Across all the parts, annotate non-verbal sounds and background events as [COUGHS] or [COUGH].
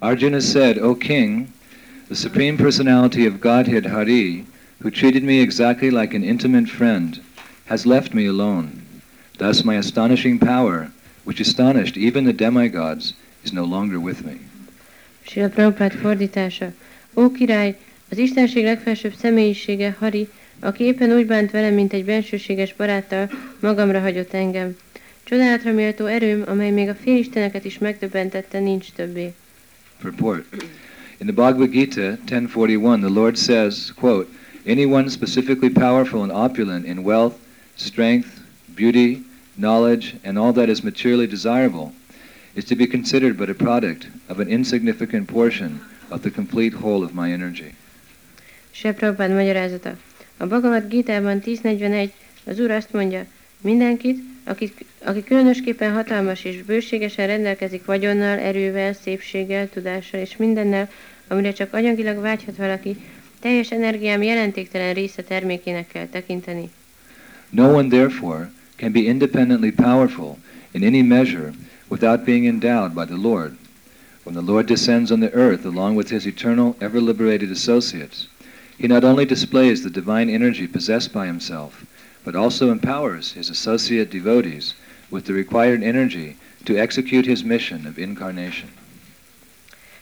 Arjuna said, O king, the Supreme Personality of Godhead Hari, who treated me exactly like an intimate friend, has left me alone. Thus my astonishing power, which astonished even the demigods, is no longer with me. Sila Prabhupád fordítása. Ó király, az Istenség legfelsőbb személyisége, Hari, aki éppen úgy bánt velem, mint egy bensőséges baráttal, magamra hagyott engem. Csodálatra méltó erőm, amely még a félisteneket is megdöbbentette, nincs többé. Purport. In the Bhagavad Gita 1041, the Lord says, quote, Anyone specifically powerful and opulent in wealth, strength, beauty, knowledge, and all that is materially desirable is to be considered but a product of an insignificant portion of the complete whole of my energy. A Bhagavad Gita-ban 10.41 az Úr azt mondja, mindenkit, aki, aki különösképpen hatalmas és bőségesen rendelkezik vagyonnal, erővel, szépséggel, tudással és mindennel, amire csak anyagilag vágyhat valaki, teljes energiám jelentéktelen része termékének kell tekinteni. No one, therefore, can be independently powerful in any measure without being endowed by the Lord. When the Lord descends on the earth along with his eternal, ever liberated associates, he not only displays the divine energy possessed by himself, but also empowers his associate devotees with the required energy to execute his mission of incarnation.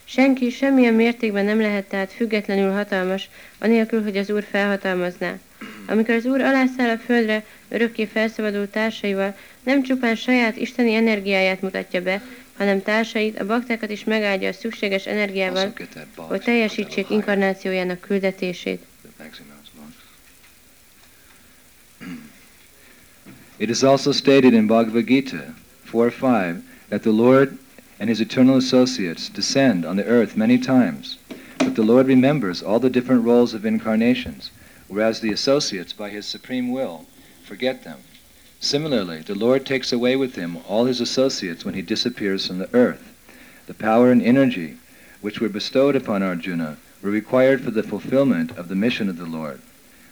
Senki semmilyen mértékben nem lehet tehát függetlenül hatalmas, anélkül, hogy az Úr felhatalmazná. Amikor az Úr alászáll a földre, örökké felszabadult társaival, nem csupán saját isteni energiáját mutatja be, hanem társait, a baktákat is megáldja a szükséges energiával, hogy teljesítsék inkarnációjának küldetését. It is also stated in Bhagavad Gita 4.5 that the Lord and his eternal associates descend on the earth many times, but the Lord remembers all the different roles of incarnations, whereas the associates, by his supreme will, forget them. Similarly, the Lord takes away with him all his associates when he disappears from the earth. The power and energy which were bestowed upon Arjuna were required for the fulfillment of the mission of the Lord.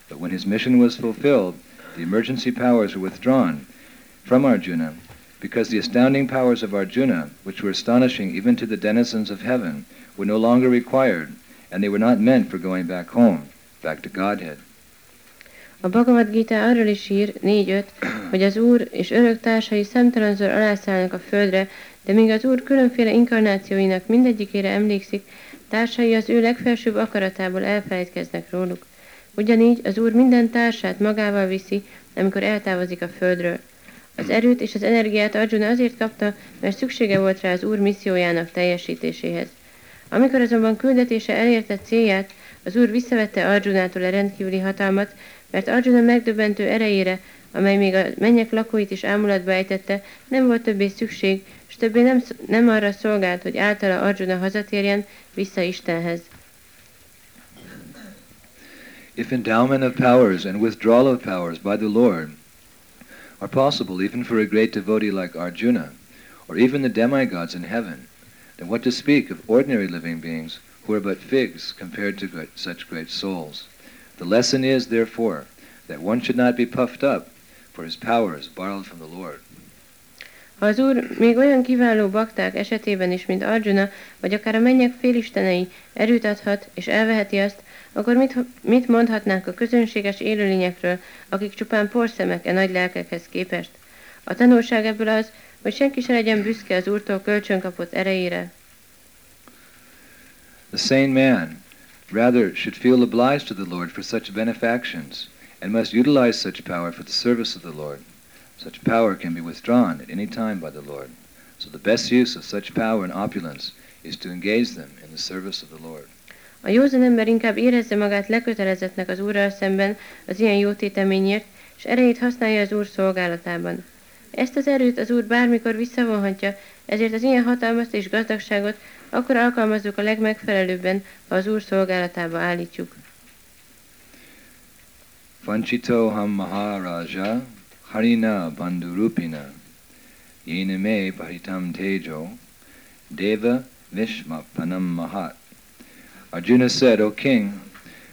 But when his mission was fulfilled, the emergency powers were withdrawn from Arjuna because the astounding powers of Arjuna, which were astonishing even to the denizens of heaven, were no longer required, and they were not meant for going back home, back to Godhead. A Bhagavad Gita arról is ír, 4-5, hogy az Úr és örök társai szemtelenszor alászállnak a földre, de míg az Úr különféle inkarnációinak mindegyikére emlékszik, társai az ő legfelsőbb akaratából elfelejtkeznek róluk. Ugyanígy az Úr minden társát magával viszi, amikor eltávozik a földről. Az erőt és az energiát Arjuna azért kapta, mert szüksége volt rá az Úr missziójának teljesítéséhez. Amikor azonban küldetése elérte célját, az Úr visszavette Arjunától a rendkívüli hatalmat, mert Arjuna megdöbbentő erejére, amely még a mennyek lakóit is ámulatba ejtette, nem volt többé szükség, és többé nem, nem arra szolgált, hogy általa Arjuna hazatérjen vissza Istenhez. If endowment of powers and withdrawal of powers by the Lord are possible even for a great devotee like Arjuna, or even the demigods in heaven, then what to speak of ordinary living beings who are but figs compared to great, such great souls? The lesson is, therefore, that one should not be puffed up, for his power is borrowed from the Lord. Ha az Úr még olyan kiváló bakták esetében is, mint Arjuna, vagy akár a mennyek félistenei erőt adhat és elveheti azt, akkor mit, mit mondhatnánk a közönséges élőlényekről, akik csupán porszemek e nagy lelkekhez képest? A tanulság ebből az, hogy senki se legyen büszke az Úrtól kölcsönkapott erejére. The sane man rather should feel obliged to the Lord for such benefactions, and must utilize such power for the service of the Lord. Such power can be withdrawn at any time by the Lord. So the best use of such power and opulence is to engage them in the service of the Lord. A józan ember inkább érezze magát lekötelezettnek az Úrral szemben az ilyen jó téteményért, és erejét használja az Úr szolgálatában. Ezt az erőt az Úr bármikor visszavonhatja, ezért az ilyen hatalmat és gazdagságot akkor alkalmazzuk a legmegfelelőbben, ha az Úr szolgálatába állítjuk. Vanchito ham maharaja harina bandurupina yene me paritam tejo deva vishma panam mahat. Arjuna said, O king,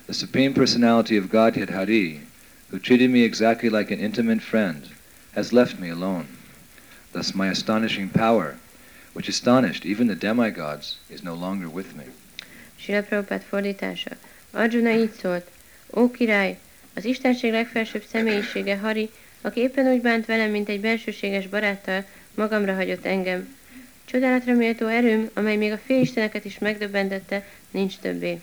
the Supreme Personality of Godhead Hari, who treated me exactly like an intimate friend, has left me alone. Thus my astonishing power, which astonished even the demigods, is no longer with me. Sila Prabhupád fordítása. Arjuna így szólt. Ó király, az Istenség legfelsőbb személyisége Hari, aki éppen úgy bánt velem, mint egy bensőséges baráttal, magamra hagyott engem. Csodálatra méltó erőm, amely még a félisteneket is megdöbbentette, nincs többé.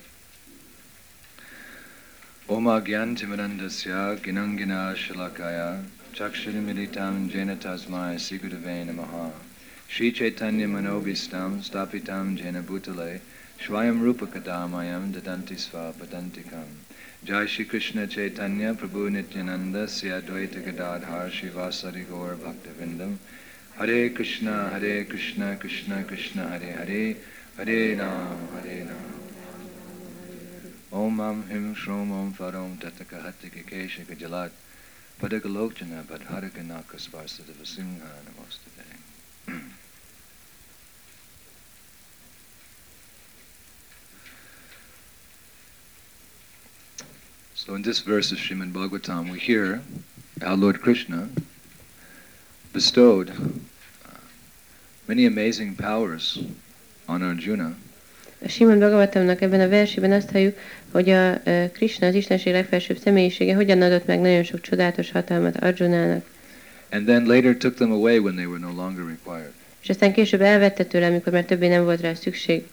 Oma Gyantimarandasya Ginangina Shalakaya Chakshudimilitam Jena Sigurave Namaha Shri Chaitanya Manobhistam Stapitam Jena Bhutale Shvayam Rupakadamayam Dadanti Sva Padantikam Jai Shri Krishna Chaitanya Prabhu Nityananda Sya Dvaita Gadadhar Shivasari Gaur Bhaktivindam Hare Krishna Hare Krishna Krishna Krishna Hare Hare Hare Ram Hare Ram Om Am Him Shrom Om Farom Tataka Hattika Keshika Jalat Padagalokjana Badharaka Nakasvarsada Vasingha Namostate. [CLEARS THROAT] So in this verse of Srimad Bhagavatam, we hear our Lord Krishna bestowed many amazing powers on Arjuna, Simon Bhagavatamnak ebben a versében azt halljuk, hogy a Krishna, az Istenség legfelsőbb személyisége hogyan adott meg nagyon sok csodálatos hatalmat Arjunának, and then later took them away when they were no longer required. és aztán később elvette tőle, amikor már többé nem volt rá szükség.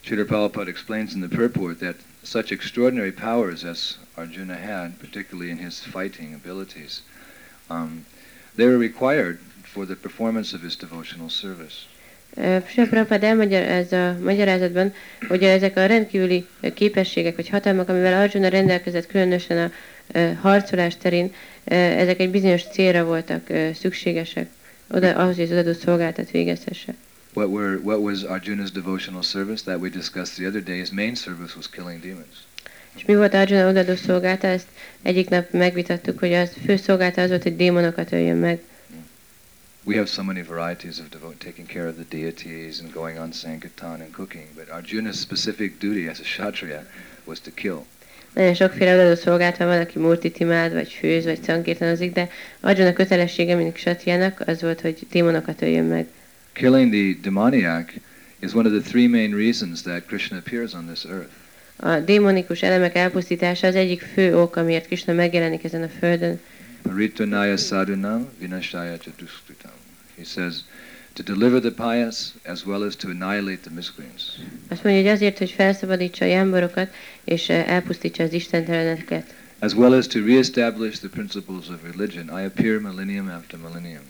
Srila Prabhupada explains in the purport that such extraordinary powers as Arjuna had, particularly in his fighting abilities, um, they were required for the performance of his devotional service. Sri Prabhupada elmagyarázza a magyarázatban, hogy ezek a rendkívüli képességek vagy hatalmak, amivel Arjuna rendelkezett különösen a harcolás terén, ezek egy bizonyos célra voltak szükségesek, oda, ahhoz, hogy az adott szolgáltat végezhesse. What were what was Arjuna's devotional service that we discussed the other day? His main service was killing demons. És mi volt Arjuna odadó szolgálta? Ezt egyik nap megvitattuk, hogy az fő szolgálta az volt, hogy démonokat öljön meg. We have so many varieties of devote, taking care of the deities and going on Sankirtan and cooking, but Arjuna's specific duty as a Kshatriya was to kill. Nagyon sokféle odadó szolgálta van, aki multit imád, vagy főz, vagy szankirtanozik, de Arjuna kötelessége, mint Kshatriának, az volt, hogy démonokat öljön meg. Killing the demoniac is one of the three main reasons that Krishna appears on this earth. A démonikus elemek elpusztítása az egyik fő ok, amiért Krishna megjelenik ezen a földön. Paritanaya sadhunam vinashaya chatuskritam. He says, to deliver the pious as well as to annihilate the miscreants. Azt mondja, hogy azért, hogy felszabadítsa a jámborokat, és eh, elpusztítsa az istenteleneket. As well as to reestablish the principles of religion, I appear millennium after millennium.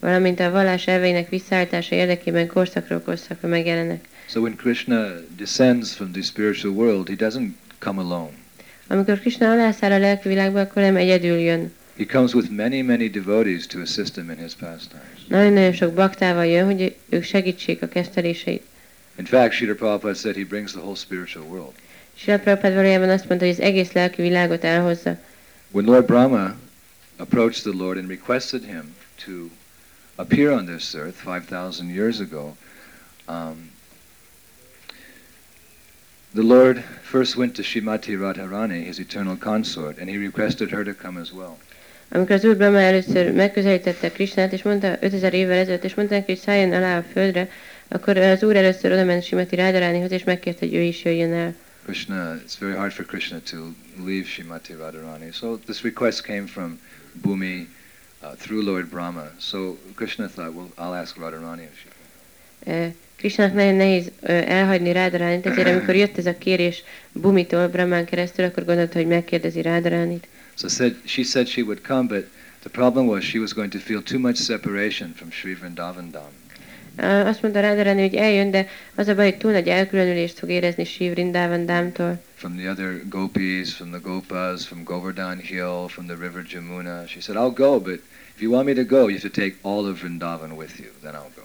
Valamint a vallás elveinek visszaállítása érdekében korszakról korszakra megjelennek. So when Krishna descends from the spiritual world, he doesn't come alone. Amikor Krishna alászáll a lelki világba, akkor nem egyedül jön. He comes with many, many devotees to assist him in his pastimes. Nagyon-nagyon sok baktával jön, hogy ők segítsék a. In fact, Srila Prabhupada said he brings the whole spiritual world. Srila Prabhupada valójában azt mondta, hogy az egész lelki világot elhozza. When Lord Brahma approached the Lord and requested him to appear on this earth 5,000 years ago, um, the Lord first went to Shrimati Radharani, his eternal consort, and he requested her to come as well. Amikor az Úr Brahma először megközelítette Krishnát, és mondta 5000 évvel ezelőtt, és mondta neki, hogy szálljon alá a földre, akkor az Úr először oda ment Simati Rádaránihoz, és megkérte, hogy ő is jöjjön el. Krishna, it's very hard for Krishna to leave Shrimati Radharani. So this request came from Bhumi uh, through Lord Brahma. So Krishna thought, well, I'll ask Radharani if she can. Eh, Krishnának nagyon nehéz ö, elhagyni Rádaránit, ezért amikor jött ez a kérés Bumitól, Brahmán keresztül, akkor gondolta, hogy megkérdezi Rádaránit. So said, she said she would come, but the problem was she was going to feel too much separation from Sri Vrindavan Dham. Azt mondta Rádarányi, hogy eljön, de az a baj, hogy túl nagy elkülönülést fog érezni Shiv Vrindavan. From the other gopis, from the gopas, from Govardhan Hill, from the river Jamuna. She said, I'll go, but if you want me to go, you have to take all of Vrindavan with you. Then I'll go.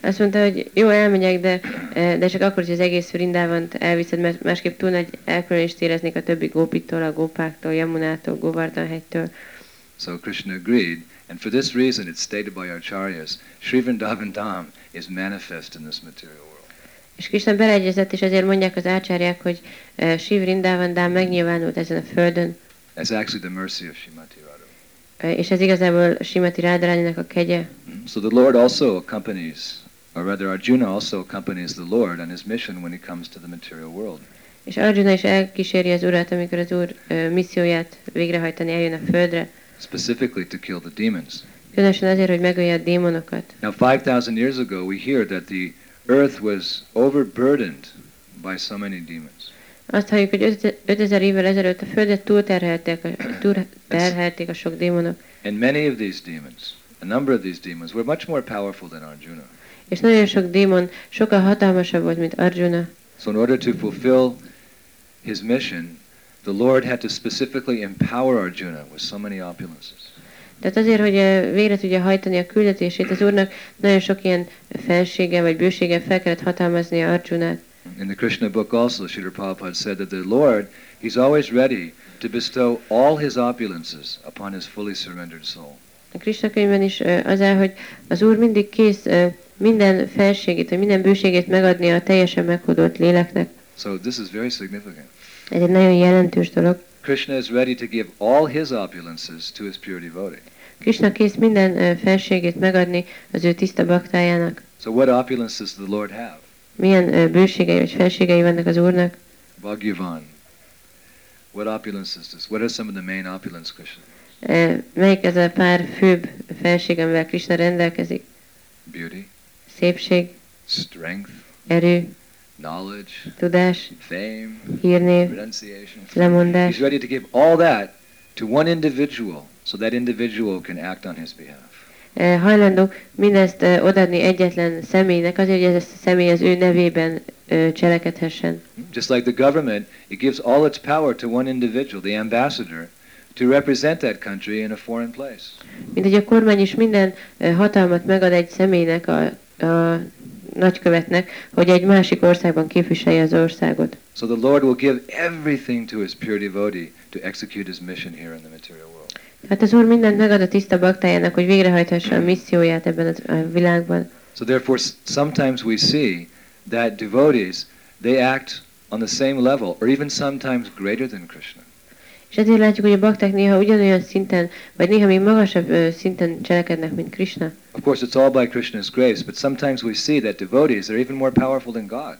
Azt mondta, hogy jó, elmegyek, de, eh, de csak akkor, hogy az egész Vrindávant elviszed, mert másképp túl nagy elkülönést éreznék a többi gópitól, a gópáktól, Yamunától, Govardhan-hegytől. So Krishna agreed, and for this reason it's stated by Acharyas, Sri Vrindavan Dham is manifest in this material world. És Krishna beleegyezett, és ezért mondják az ácsárják, hogy uh, Shiv Vrindavan Dám megnyilvánult ezen a földön, That's actually the mercy of Shrimati Radha. eh, és ez igazából Simati Rádarányinak a kegye. So the Lord also accompanies or rather Arjuna also accompanies the Lord on his mission when he comes to the material world. És Arjuna is elkíséri az urat, amikor az úr ö, misszióját végrehajtani eljön a földre. specifically to kill the demons. Különösen azért, hogy megölje a démonokat. Now, 5,000 years ago, we hear that the earth was overburdened by so many demons. Azt halljuk, hogy 5000 évvel ezelőtt a földet túlterhelték, [COUGHS] túlterhelték a sok démonok. And many of these demons, a number of these demons, were much more powerful than Arjuna. És nagyon sok démon sokkal hatalmasabb volt, mint Arjuna. So, in order to fulfill his mission, the Lord had to specifically empower Arjuna with so many opulences. Tehát azért, hogy ö, végre tudja hajtani a küldetését, az úrnak nagyon sok ilyen felsége vagy bősége fel kellett hatalmazni Arjunát. In the Krishna book also, Srila Prabhupada said that the Lord, he's always ready to bestow all his opulences upon his fully surrendered soul. A Krishna könyvben is ö, az áll, hogy az úr mindig kész ö, minden felségét, vagy minden bőségét megadni a teljesen meghódolt léleknek. So this is very significant. Ez egy nagyon jelentős dolog. Krishna is ready to give all his opulences to his pure devotee. Krishna kész minden felségét megadni az ő tiszta baktájának. So what opulences does the Lord have? Milyen bőségei vagy felségei vannak az úrnak? Bhagavan. What opulences does? What are some of the main opulence Krishna? Melyik ez a pár főbb felség, amivel Krishna rendelkezik? Beauty, Szépség, strength, erő, knowledge, tudás, fame, hírnév, renunciation. lemondás. He's ready to give all that to one individual so that individual can act on his behalf. Ö, Hajlandó mindezt ö, odaadni egyetlen személynek, azért, hogy ez a személy az ő nevében ö, cselekedhessen. Just like the government, it gives all its power to one individual, the ambassador, to represent that country in a foreign place. Mint hogy a kormány is minden hatalmat megad egy személynek, a, a nagykövetnek, hogy egy másik országban képviselje az országot. So the Lord will give everything to his pure devotee to execute his mission here in the material world. Hát az Úr mindent megad a tiszta baktájának, hogy végrehajthassa a misszióját ebben a világban. So therefore, sometimes we see that devotees, they act on the same level, or even sometimes greater than Krishna. És ezért látjuk, hogy a bakták néha ugyanolyan szinten, vagy néha még magasabb ö, szinten cselekednek, mint Krishna. Of course, it's all by Krishna's grace, but sometimes we see that devotees are even more powerful than God.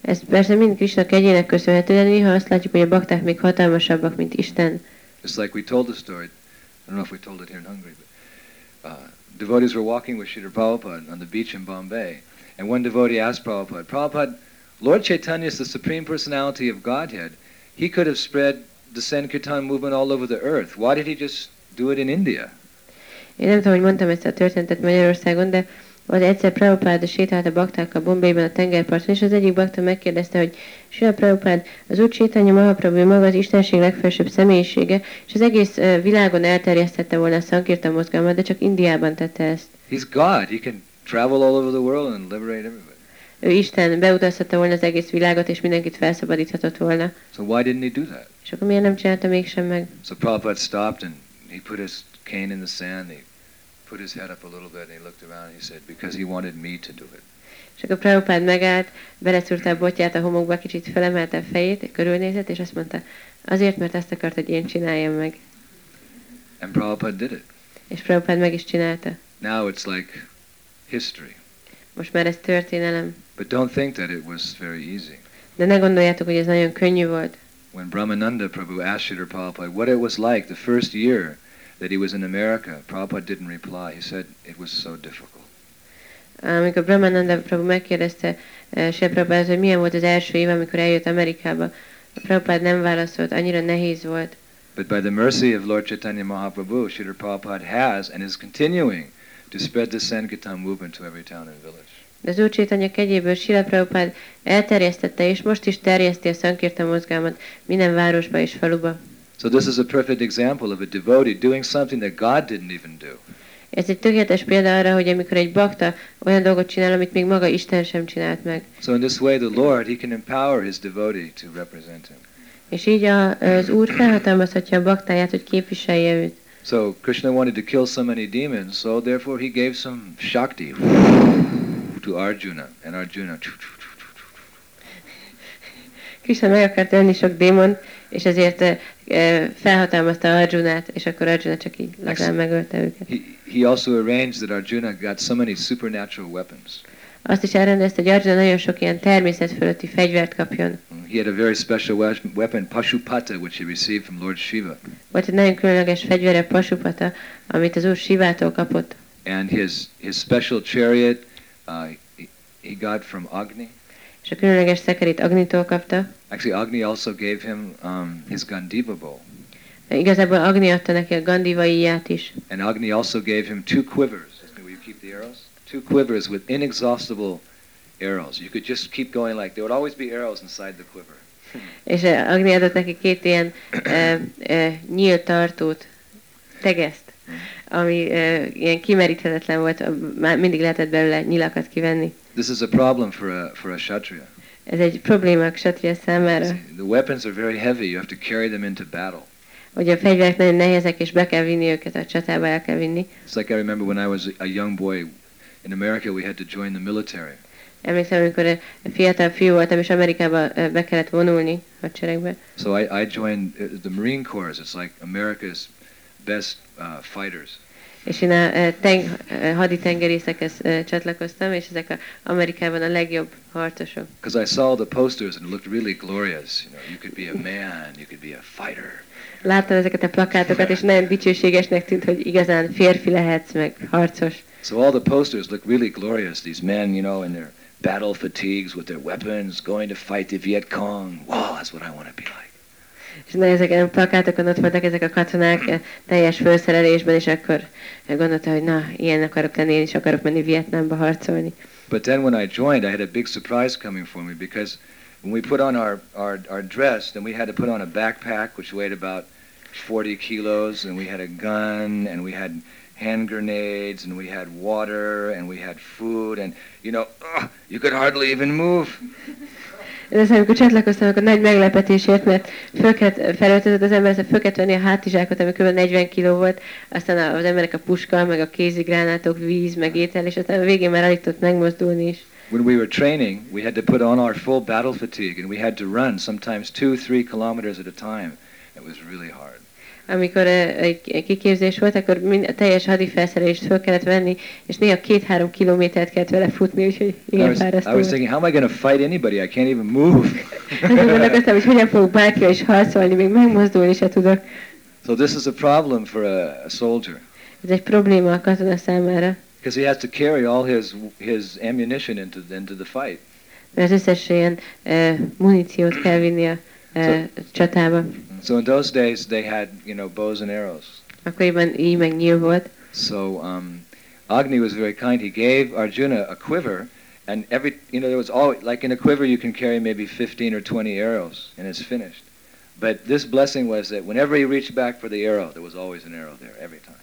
Ez persze mind Krishna kegyének köszönhető, de néha azt látjuk, hogy a bakták még hatalmasabbak, mint Isten. It's like we told the story. I don't know if we told it here in Hungary, but uh, devotees were walking with Srila Prabhupada on the beach in Bombay, and one devotee asked Prabhupada, Prabhupada, Lord Chaitanya is the supreme personality of Godhead. He could have spread the Sankirtan movement all over the earth. Why did he just do it in India? Én nem tudom, hogy mondtam ezt a történetet Magyarországon, de az egyszer Prabhupád sétált a baktákkal Bombayban a tengerparton, és az egyik bakta megkérdezte, hogy Sila Prabhupád, az Úr Csétanya Mahaprabhu maga az Istenség legfelsőbb személyisége, és az egész világon elterjesztette volna a Sankirtan mozgalmat, de csak Indiában tette ezt. He's God. He can travel all over the world and liberate everybody. Ő Isten beutazhatta volna az egész világot, és mindenkit felszabadíthatott volna. So why didn't he do that? És akkor miért nem csinálta mégsem meg? So Prabhupada stopped and he put his cane in the sand. He put his head up a little bit and he looked around and he said, because he wanted me to do it. És akkor Prabhupád megállt, beleszúrta a botját a homokba, kicsit felemelte a fejét, körülnézett, és azt mondta, azért, mert ezt akart, hogy én csináljam meg. And Prabhupada did it. És Prabhupád meg is csinálta. Now it's like history. Most már ez történelem. But don't think that it was very easy. De ne gondoljátok, hogy ez nagyon könnyű volt. When Brahmananda Prabhu asked Srila Prabhupada what it was like the first year that he was in America, Prabhupada didn't reply. He said it was so difficult. Amikor Brahmananda Prabhu megkérdezte uh, Sri Prabhupád, hogy milyen volt az első év, amikor eljött Amerikába, a Prabhupád nem válaszolt, annyira nehéz volt. But by the mercy of Lord Chaitanya Mahaprabhu, Srila Prabhupada has and is continuing to spread the Sankirtan movement to every town and village. De az Úr Csétanya kegyéből Sila Prabhupád elterjesztette, és most is terjeszti a Sankirtan mozgalmat minden városba és faluba. So this is a perfect example of a devotee doing something that God didn't even do. Ez egy tökéletes példa arra, hogy amikor egy bakta olyan dolgot csinál, amit még maga Isten sem csinált meg. So in this way, the Lord, He can empower His devotee to represent Him. És így a, az Úr felhatalmazhatja a baktáját, hogy képviselje őt. So Krishna wanted to kill so many demons, so therefore He gave some Shakti to Arjuna, and Arjuna. Krishna meg akart ölni sok démon, és ezért eh, eh, felhatalmazta Arjunát, és akkor Arjuna csak így lazán megölte őket. He, he also arranged that Arjuna got so many supernatural weapons. azt is elrendezte, hogy Arjuna nagyon sok ilyen természet fölötti fegyvert kapjon. He had a very special we- weapon, Pashupata, which he received from Lord Shiva. Volt egy nagyon különleges fegyvere, Pasupata, amit az úr Sivától kapott. And his, his special chariot uh, he, got from Agni. És a különleges szekerét Agnitól kapta. Actually, Agni also gave him um, his Gandiva bow. De igazából Agni adta neki a Gandivai iját is. And Agni also gave him two quivers. Will you keep the arrows? Two quivers with inexhaustible arrows. You could just keep going like there would always be arrows inside the quiver. [LAUGHS] És eh, Agni adott neki két ilyen e, e, nyílt tartót, tegeszt, ami e, ilyen kimeríthetetlen volt, a- már mindig lehetett belőle nyilakat kivenni. This is a problem for a for a kshatriya. Ez egy probléma a kshatriya számára, The weapons are very heavy. You have to carry them into battle. hogy a fegyverek nagyon nehezek, és be kell vinni őket, a csatába el kell vinni. It's like I remember when I was a young boy in America, we had to join the military. Emlékszem, amikor fiatal fiú voltam, és Amerikába be kellett vonulni hadseregbe. So I, I joined uh, the Marine Corps. It's like America's best uh, fighters. És én a eh, teng, eh, haditengerészekhez eh, csatlakoztam, és ezek a Amerikában a legjobb harcosok. Because I saw the posters and it looked really glorious. You know, you could be a man, you could be a fighter. Láttam ezeket a plakátokat, és nagyon dicsőségesnek tűnt, hogy igazán férfi lehetsz, meg harcos. So all the posters look really glorious. These men, you know, in their battle fatigues with their weapons, going to fight the Viet Cong. Wow, that's what I want to be like. És nagyon ezeken plakátokon ott voltak ezek a katonák eh, teljes felszerelésben, és akkor eh, gondolta, hogy na, ilyen akarok lenni, én is akarok menni Vietnámba harcolni. But then when I joined, I had a big surprise coming for me because when we put on our, our, our dress, then we had to put on a backpack which weighed about 40 kilos, and we had a gun, and we had hand grenades, and we had water, and we had food, and you know, ugh, you could hardly even move. Az, amikor csatlakoztam, akkor nagy meglepetésért, mert föl kellett, felöltözött az ember, ezt föl kellett venni a hátizsákot, ami kb. 40 kiló volt, aztán az emberek a puska, meg a kézigránátok, víz, meg étel, és aztán a végén már alig tudott megmozdulni is. When we were training, we had to put on our full battle fatigue, and we had to run sometimes two, three kilometers at a time. It was really hard. Amikor eh, egy kiképzés volt, akkor mind, a teljes hadifelszerelést föl kellett venni, és néha két-három kilométert kellett vele futni, úgyhogy igen was, I fárasztó was thinking, how am I going to fight anybody? I can't even move. [LAUGHS] Azon gondolkoztam, hogy hogyan fogok bárkivel is harcolni, még megmozdulni se tudok. so this is a problem for a, a soldier. Ez egy probléma a katona számára, Because he has to carry all his his ammunition into into the fight. mert összes ilyen uh, muníciót kell vinni a uh, csatába. So in those days they had you know bows and arrows. Akkoriban így meg nyíl volt. So um, Agni was very kind. He gave Arjuna a quiver, and every you know there was all like in a quiver you can carry maybe 15 or 20 arrows, and it's finished. But this blessing was that whenever he reached back for the arrow, there was always an arrow there every time.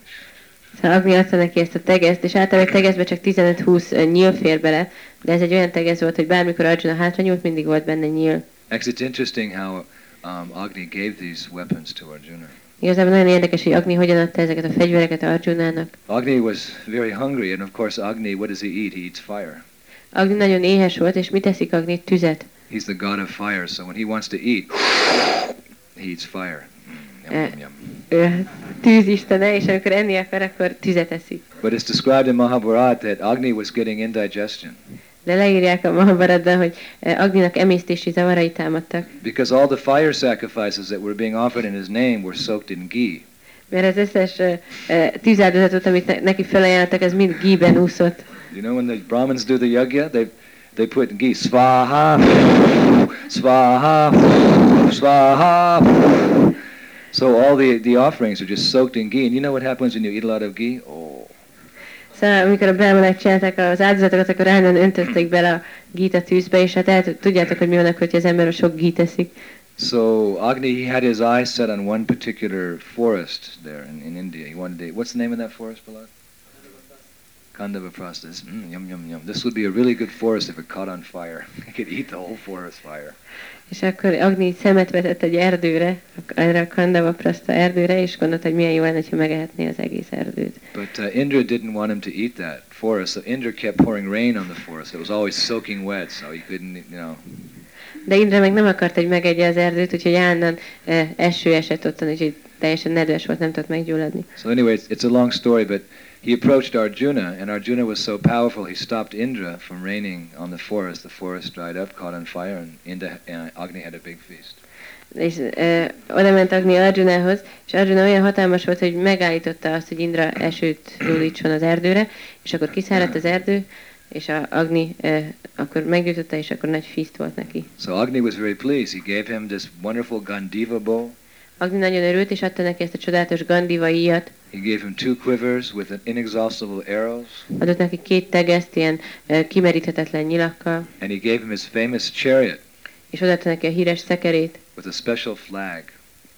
Szóval Agni adta neki ezt a tegeszt, és általában egy tegezbe csak 15-20 nyíl fér bele, de ez egy olyan tegez volt, hogy bármikor Arjuna hátra nyúlt, mindig volt benne nyíl. Actually, it's interesting how um, Agni gave these weapons to Arjuna. Igazából nagyon érdekes, hogy Agni hogyan adta ezeket a fegyvereket Arjunának. Agni was very hungry, and of course, Agni, what does he eat? He eats fire. Agni nagyon éhes volt, és mit teszik Agni? Tüzet. He's the god of fire, so when he wants to eat, he eats fire. Mm, yum, Eh. yum, yum. Ő tűzistene, és amikor enni akar, akkor tüzet eszik. But it's described in Mahabharata that Agni was getting indigestion De leírják a Mahabharatban, hogy eh, Agninak emésztési zavarai támadtak. because all the fire sacrifices that were being offered in his name were soaked in ghee. Mert az összes uh, uh, tűzáldozatot, amit ne- neki felajánlottak, az mind gíben úszott. You know when the Brahmins do the yagya, they they put ghee svaha, svaha, svaha. So all the the offerings are just soaked in ghee. And you know what happens when you eat a lot of ghee? Oh, Amikor a csinálták az áldozatokat, akkor állandóan öntötték bele a gít a tűzbe, és hát el, tudjátok, hogy mi van akkor, hogy az ember sok gít eszik. So Agni, he had his eyes set on one particular forest there in, in India. He wanted to. What's the name of that forest, Balad? Kandavaprastha. This- Mm, yum yum yum. This would be a really good forest if it caught on fire. [LAUGHS] He could eat the whole forest fire. És akkor Agni szemet vetett egy erdőre, erre a Kandava Praszta erdőre, és gondolta, hogy milyen jó lenne, ha megehetné az egész erdőt. But uh, Indra didn't want him to eat that forest, so Indra kept pouring rain on the forest. It was always soaking wet, so he couldn't, you know. De Indra meg nem akart, hogy megegye az erdőt, úgyhogy állandóan eh, eső esett ottan, úgyhogy teljesen nedves volt, nem tudott meggyulladni. So anyway, it's, it's a long story, but he approached Arjuna, and Arjuna was so powerful he stopped Indra from raining on the forest. The forest dried up, caught on fire, and Indra, uh, Agni had a big feast. És ö, oda ment Agni Arjunához, és Arjuna olyan hatalmas volt, hogy megállította azt, hogy Indra esőt gyújtson az erdőre, és akkor kiszáradt az erdő, és a Agni ö, akkor meggyújtotta, és akkor nagy feast volt neki. So Agni was very pleased. He gave him this wonderful Gandiva bow. Agni nagyon örült, és adta neki ezt a csodálatos Gandiva íjat, He gave him two quivers with an inexhaustible arrows, adott neki két tegeszt ilyen ö, kimeríthetetlen nyilakkal, and he gave him his famous chariot és odaadta neki a híres szekerét, with a special flag.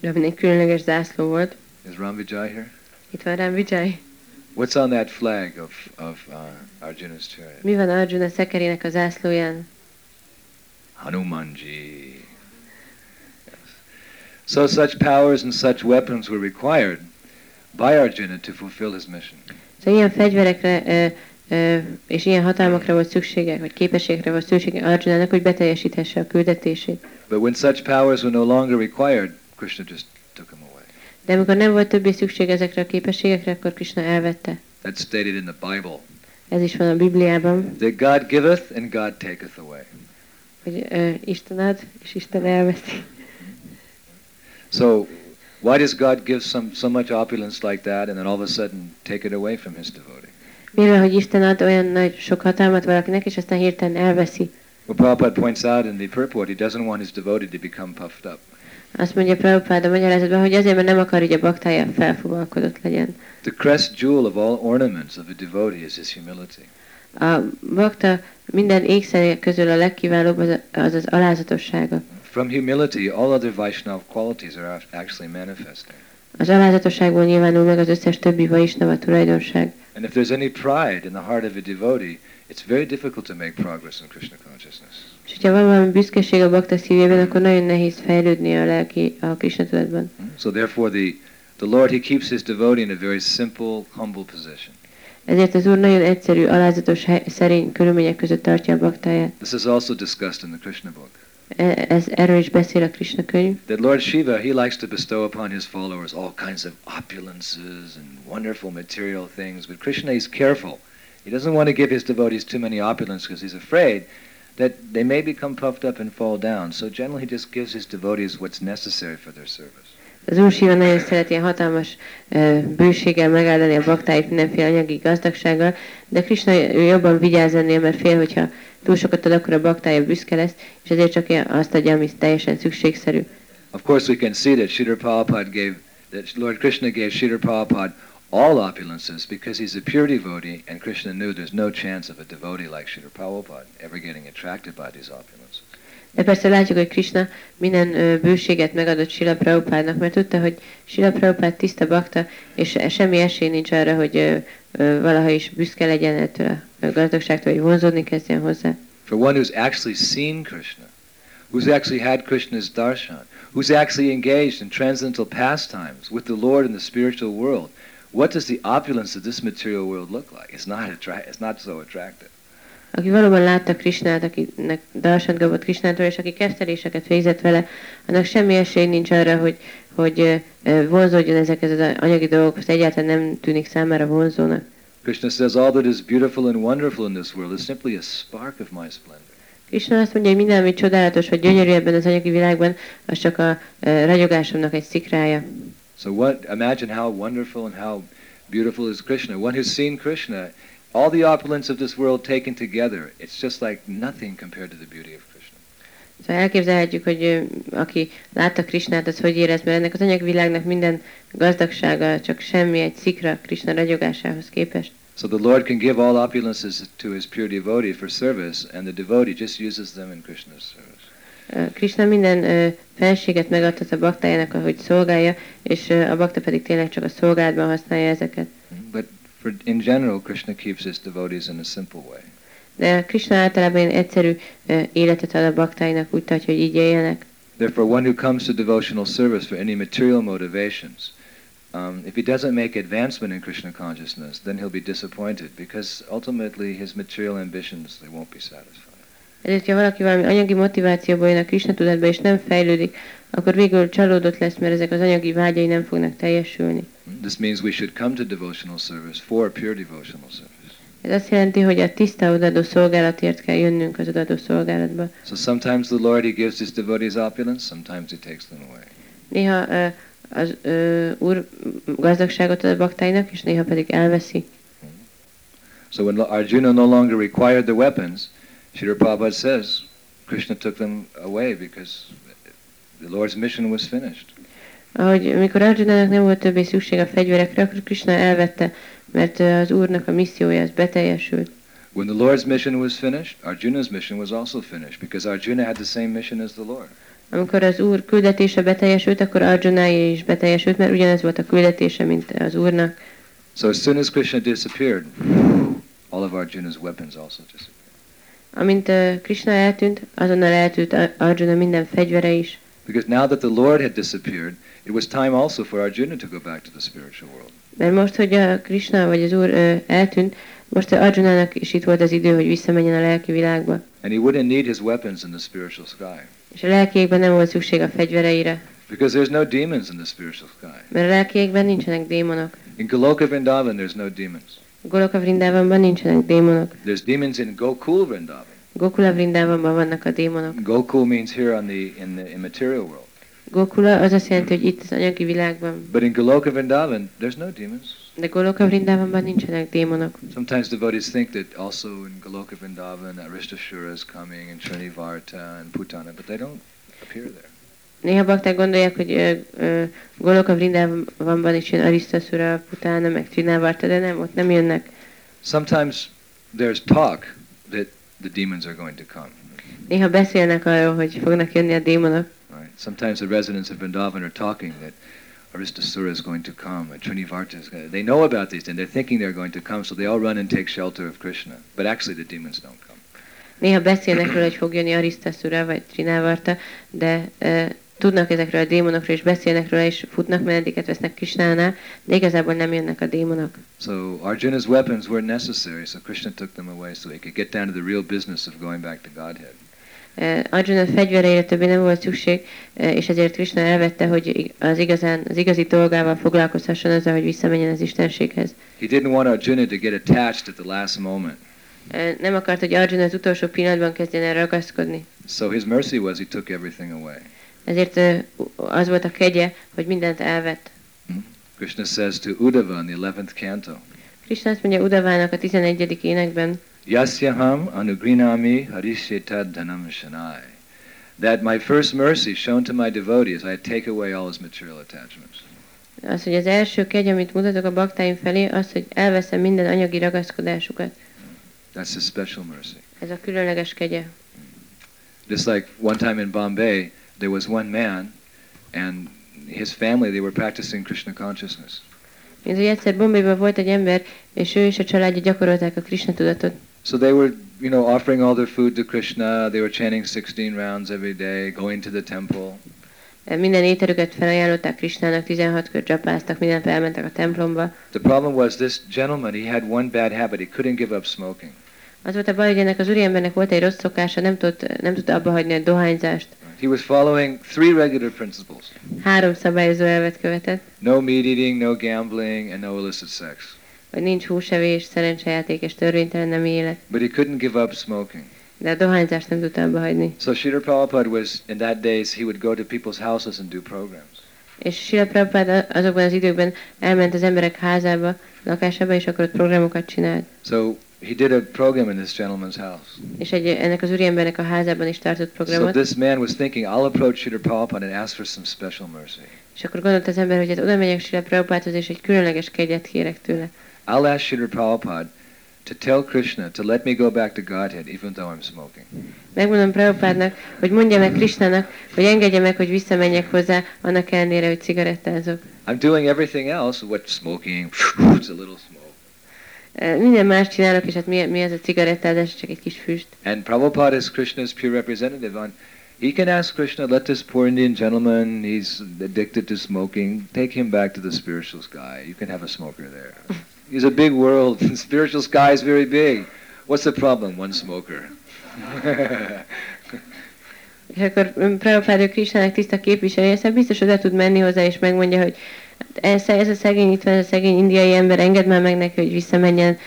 amin egy különleges zászló volt. Is Ram Vijay here? Itt van rám Vijay. What's on that flag of, of uh, Arjuna's chariot? Mi van Arjuna szekerének a zászlóján? Hanumanji. So such powers and such weapons were required by Arjuna to fulfill his mission. Szóval ilyen fegyverekre ö, ö, és ilyen hatalmakra volt szüksége, vagy képességre volt szüksége Arjunának, hogy beteljesíthesse a küldetését. But when such powers were no longer required, Krishna just took him away. De amikor nem volt többé szükség ezekre a képességekre, akkor Krishna elvette. That's stated in the Bible. Ez is van a Bibliában, That God giveth and God taketh away. hogy ö, Isten ad, és Isten elveszi. So why does God give some so much opulence like that and then all of a sudden take it away from his devotee? Van, hogy Isten ad olyan nagy sok hatalmat valakinek, és aztán hirtelen elveszi? Well, Prabhupada points out in the purport he doesn't want his devotee to become puffed up. Azt mondja Prabhupád a magyarázatban, hogy azért, mert nem akar, hogy a baktája felfogalkodott legyen. The crest jewel of all ornaments of a devotee is his humility. A bakta minden ékszerek közül a legkiválóbb az az, az alázatossága. From humility, all other Vaishnava qualities are actually manifesting. Az alázatosságból nyilvánul meg az összes többi vaisnava tulajdonság. And if there's any pride in the heart of a devotee, it's very difficult to make progress in Krishna consciousness. És hogyha van valami büszkeség a bakta szívében, akkor nagyon nehéz fejlődni a lelki, a Krishna tudatban. Hmm? So therefore, the, the Lord, he keeps his devotee in a very simple, humble position. Ezért az Úr nagyon egyszerű, alázatos, szerény körülmények között tartja a baktáját. This is also discussed in the Krishna book. Ez, erről is beszél a Krishna könyv. That Lord Shiva, he likes to bestow upon his followers all kinds of opulences and wonderful material things, but Krishna is careful. He doesn't want to give his devotees too many opulences because he's afraid that they may become puffed up and fall down. So generally he just gives his devotees what's necessary for their service. Az Úr Siva nagyon szeret ilyen hatalmas ö, bőséggel megáldani a baktáit mindenféle anyagi gazdagsággal, de Krishna ő jobban vigyáz ennél, mert fél, hogyha túl sokat ad, akkor a baktája büszke lesz, és ezért csak azt adja, ami teljesen szükségszerű. Of course we can see that Sridhar Prabhupada gave, that Lord Krishna gave Sridhar Prabhupada all opulences because he's a pure devotee and Krishna knew there's no chance of a devotee like Sridhar Prabhupada ever getting attracted by these opulences. De persze látjuk, hogy Krishna minden bőséget megadott Sila Prabhupádnak, mert tudta, hogy Sila Prabhupád tiszta bakta, és semmi esély nincs arra, hogy valaha is büszke legyen ettől a gazdagságtól, hogy vonzódni kezdjen hozzá. For one who's actually seen Krishna, who's actually had Krishna's darshan, who's actually engaged in transcendental pastimes with the Lord in the spiritual world, what does the opulence of this material world look like? It's not, attra- it's not so attractive. Aki valóban látta Krishnát, akinek darsant kapott Krishnától, és aki kezdteléseket végzett vele, annak semmi esély nincs arra, hogy, hogy vonzódjon ezekhez az anyagi dolgokhoz, egyáltalán nem tűnik számára vonzónak. Krishna says all that is beautiful and wonderful in this world is simply a spark of my splendor. Krishna azt mondja, hogy minden, ami csodálatos vagy gyönyörű ebben az anyagi világban, az csak a ö, ragyogásomnak egy szikrája. So what, imagine how wonderful and how beautiful is Krishna. One who's seen Krishna, all the opulence of this world taken together, it's just like nothing compared to the beauty of Krishna. Szóval elképzelhetjük, hogy aki látta Krishnát, az hogy érez, mert ennek az anyagvilágnak minden gazdagsága csak semmi egy szikra Krishna ragyogásához képest. So the Lord can give all opulences to his pure devotee for service, and the devotee just uses them in Krishna's service. Krishna minden felséget megadhat a baktájának, hogy szolgálja, és a bakta pedig tényleg csak a szolgálatban használja ezeket. For, in general, Krishna keeps his devotees in a simple way. De Krishna általában egyszerű életet ad a baktáinak, úgy tartja, hogy így éljenek. Therefore, one who comes to devotional service for any material motivations, um, if he doesn't make advancement in Krishna consciousness, then he'll be disappointed because ultimately his material ambitions they won't be satisfied. Ezért, ha valaki valami anyagi motivációból jön a Krishna tudatba és nem fejlődik, akkor végül csalódott lesz, mert ezek az anyagi vágyai nem fognak teljesülni. This means we should come to devotional service for pure devotional service. Ez azt jelenti, hogy a tiszta odadó szolgálatért kell jönnünk az odadó szolgálatba. So sometimes the Lord, He gives His devotees opulence, sometimes He takes them away. Néha ö, az ö, Úr gazdagságot ad a baktáinak, és néha pedig elveszi. So when Arjuna no longer required the weapons, Srila Prabhupada says, Krishna took them away because the Lord's mission was finished. Ahogy mikor Arjunának nem volt többé szükség a fegyverekre, akkor Krishna elvette, mert az Úrnak a missziója az beteljesült. When the Lord's mission was finished, Arjuna's mission was also finished because Arjuna had the same mission as the Lord. Amikor az Úr küldetése beteljesült, akkor Arjunája is beteljesült, mert ugyanez volt a küldetése, mint az Úrnak. So as soon as Krishna disappeared, all of Arjuna's weapons also disappeared. Amint Krishna eltűnt, azonnal eltűnt Ar- Arjuna minden fegyvere is. Because now that the Lord had disappeared, it was time also for Arjuna to go back to the spiritual world. Mert most, hogy a Krishna vagy az Úr eltűnt, most a Arjunának is itt volt az idő, hogy visszamenjen a lelki világba. And he wouldn't need his weapons in the spiritual sky. És a lelkiekben nem volt szükség a fegyvereire, Because there's no demons in the spiritual sky. mert a lelkiekben nincsenek démonok. In Goloka Vrindavan, there's no demons. Goloka Vrindavanban nincsenek démonok. There's demons in Gokul Vrindavan. Gokula Vrindavanban vannak a démonok. Gokul means here on the in the immaterial world. Gokula az azt jelenti, hogy itt az anyagi világban. But in Goloka Vrindavan, there's no demons. De Goloka Vrindavanban nincsenek démonok. Sometimes devotees think that also in Goloka Vrindavan, Aristashura is coming, and Trinivarta and Putana, but they don't appear there. Néha bakták gondolják, hogy ö, ö, Goloka Vrindavanban is jön Arisztaszura, Putána, meg Trinavarta, de nem, ott nem jönnek. Sometimes there's talk that the demons are going to come. Néha beszélnek arról, hogy fognak jönni a démonok. Right? Sometimes the residents of Vrindavan are talking that Aristasura is going to come, and Trinivarta is going to, they know about these and they're thinking they're going to come, so they all run and take shelter of Krishna. But actually the demons don't come. Néha beszélnek róla, hogy fog jönni Arisztaszura vagy Trinavarta, de ö, tudnak ezekről a démonokról, és beszélnek róla, és futnak menediket vesznek Krisnánál, de igazából nem jönnek a démonok. So Arjuna's weapons weren't necessary, so Krishna took them away so he could get down to the real business of going back to Godhead. Uh, Arjuna fegyvereire többé nem volt szükség, uh, és ezért Krishna elvette, hogy az, igazán, az igazi dolgával foglalkozhasson azzal, hogy visszamenjen az Istenséghez. He didn't want Arjuna to get attached at the last moment. Uh, nem akart, hogy Arjuna az utolsó pillanatban kezdjen el ragaszkodni. So his mercy was he took everything away. Ezért az volt a kegye, hogy mindent elvett. Krishna says to Uddhava in the 11th canto, Krishna azt mondja Udavának a 11. énekben, Yasyaham anugrinami harishetad dhanam shanai. That my first mercy shown to my devotees, I take away all his material attachments. az, hogy az első kegy, amit mutatok a baktáim felé, az, hogy elveszem minden anyagi ragaszkodásukat. That's his special mercy. Ez a különleges kegye. Just like one time in Bombay, there was one man, and his family, they were practicing Krishna consciousness. Mint hogy egyszer Bombayban volt egy ember, és ő és a családja gyakorolták a Krishna tudatot. So they were, you know, offering all their food to Krishna. They were chanting 16 rounds every day, going to the temple. Minden ételüket felajánlották Krishnának, 16 kör csapáztak, minden elmentek a templomba. The problem was this gentleman, he had one bad habit. He couldn't give up smoking. Az volt a baj, hogy ennek az úriembernek volt egy rossz szokása, nem, tudott, nem tudta abba hagyni a dohányzást. He was following three regular principles. Három szabályozó elvet követett, No meat eating, no gambling, and no illicit sex. hogy nincs húsevés, szerencsejáték és törvénytelen nem élet. But he couldn't give up smoking. De a dohányzást nem tudta abba hagyni. So Srila Prabhupada was, in that days, he would go to people's houses and do programs. És Sila Prabhupád azokban az időkben elment az emberek házába, lakásába, és akkor ott programokat csinált. So he did a program in this gentleman's house. És egy, ennek az úriembernek a házában is tartott So programot. this man was thinking, I'll approach Srila Prabhupada and ask for some special mercy. És akkor gondolt az ember, hogy hát oda megyek Sila Prabhupádhoz, és egy különleges kegyet kérek tőle. I'll ask Srila Prabhupada to tell Krishna to let me go back to Godhead even though I'm smoking. Megmondom Prabhupádnak, hogy mondja meg Krisnának, hogy engedje meg, hogy visszamenjek hozzá, annak ellenére, hogy cigarettázok. I'm doing everything else, what smoking, it's a little smoke. Minden más csinálok, és hát mi, mi ez a cigarettázás, csak egy kis füst. And Prabhupada is Krishna's pure representative on he can ask Krishna, let this poor Indian gentleman, he's addicted to smoking, take him back to the spiritual sky. You can have a smoker there. [LAUGHS] He's a big world. [LAUGHS] The spiritual sky is very big. What's the problem? One smoker. [LAUGHS] És akkor hm, Prabhupád Krisnának tiszta képviselője, szóval biztos oda tud menni hozzá, és megmondja, hogy ez, ez a szegény, itt van ez a szegény indiai ember, engedd már meg neki, hogy visszamenjen,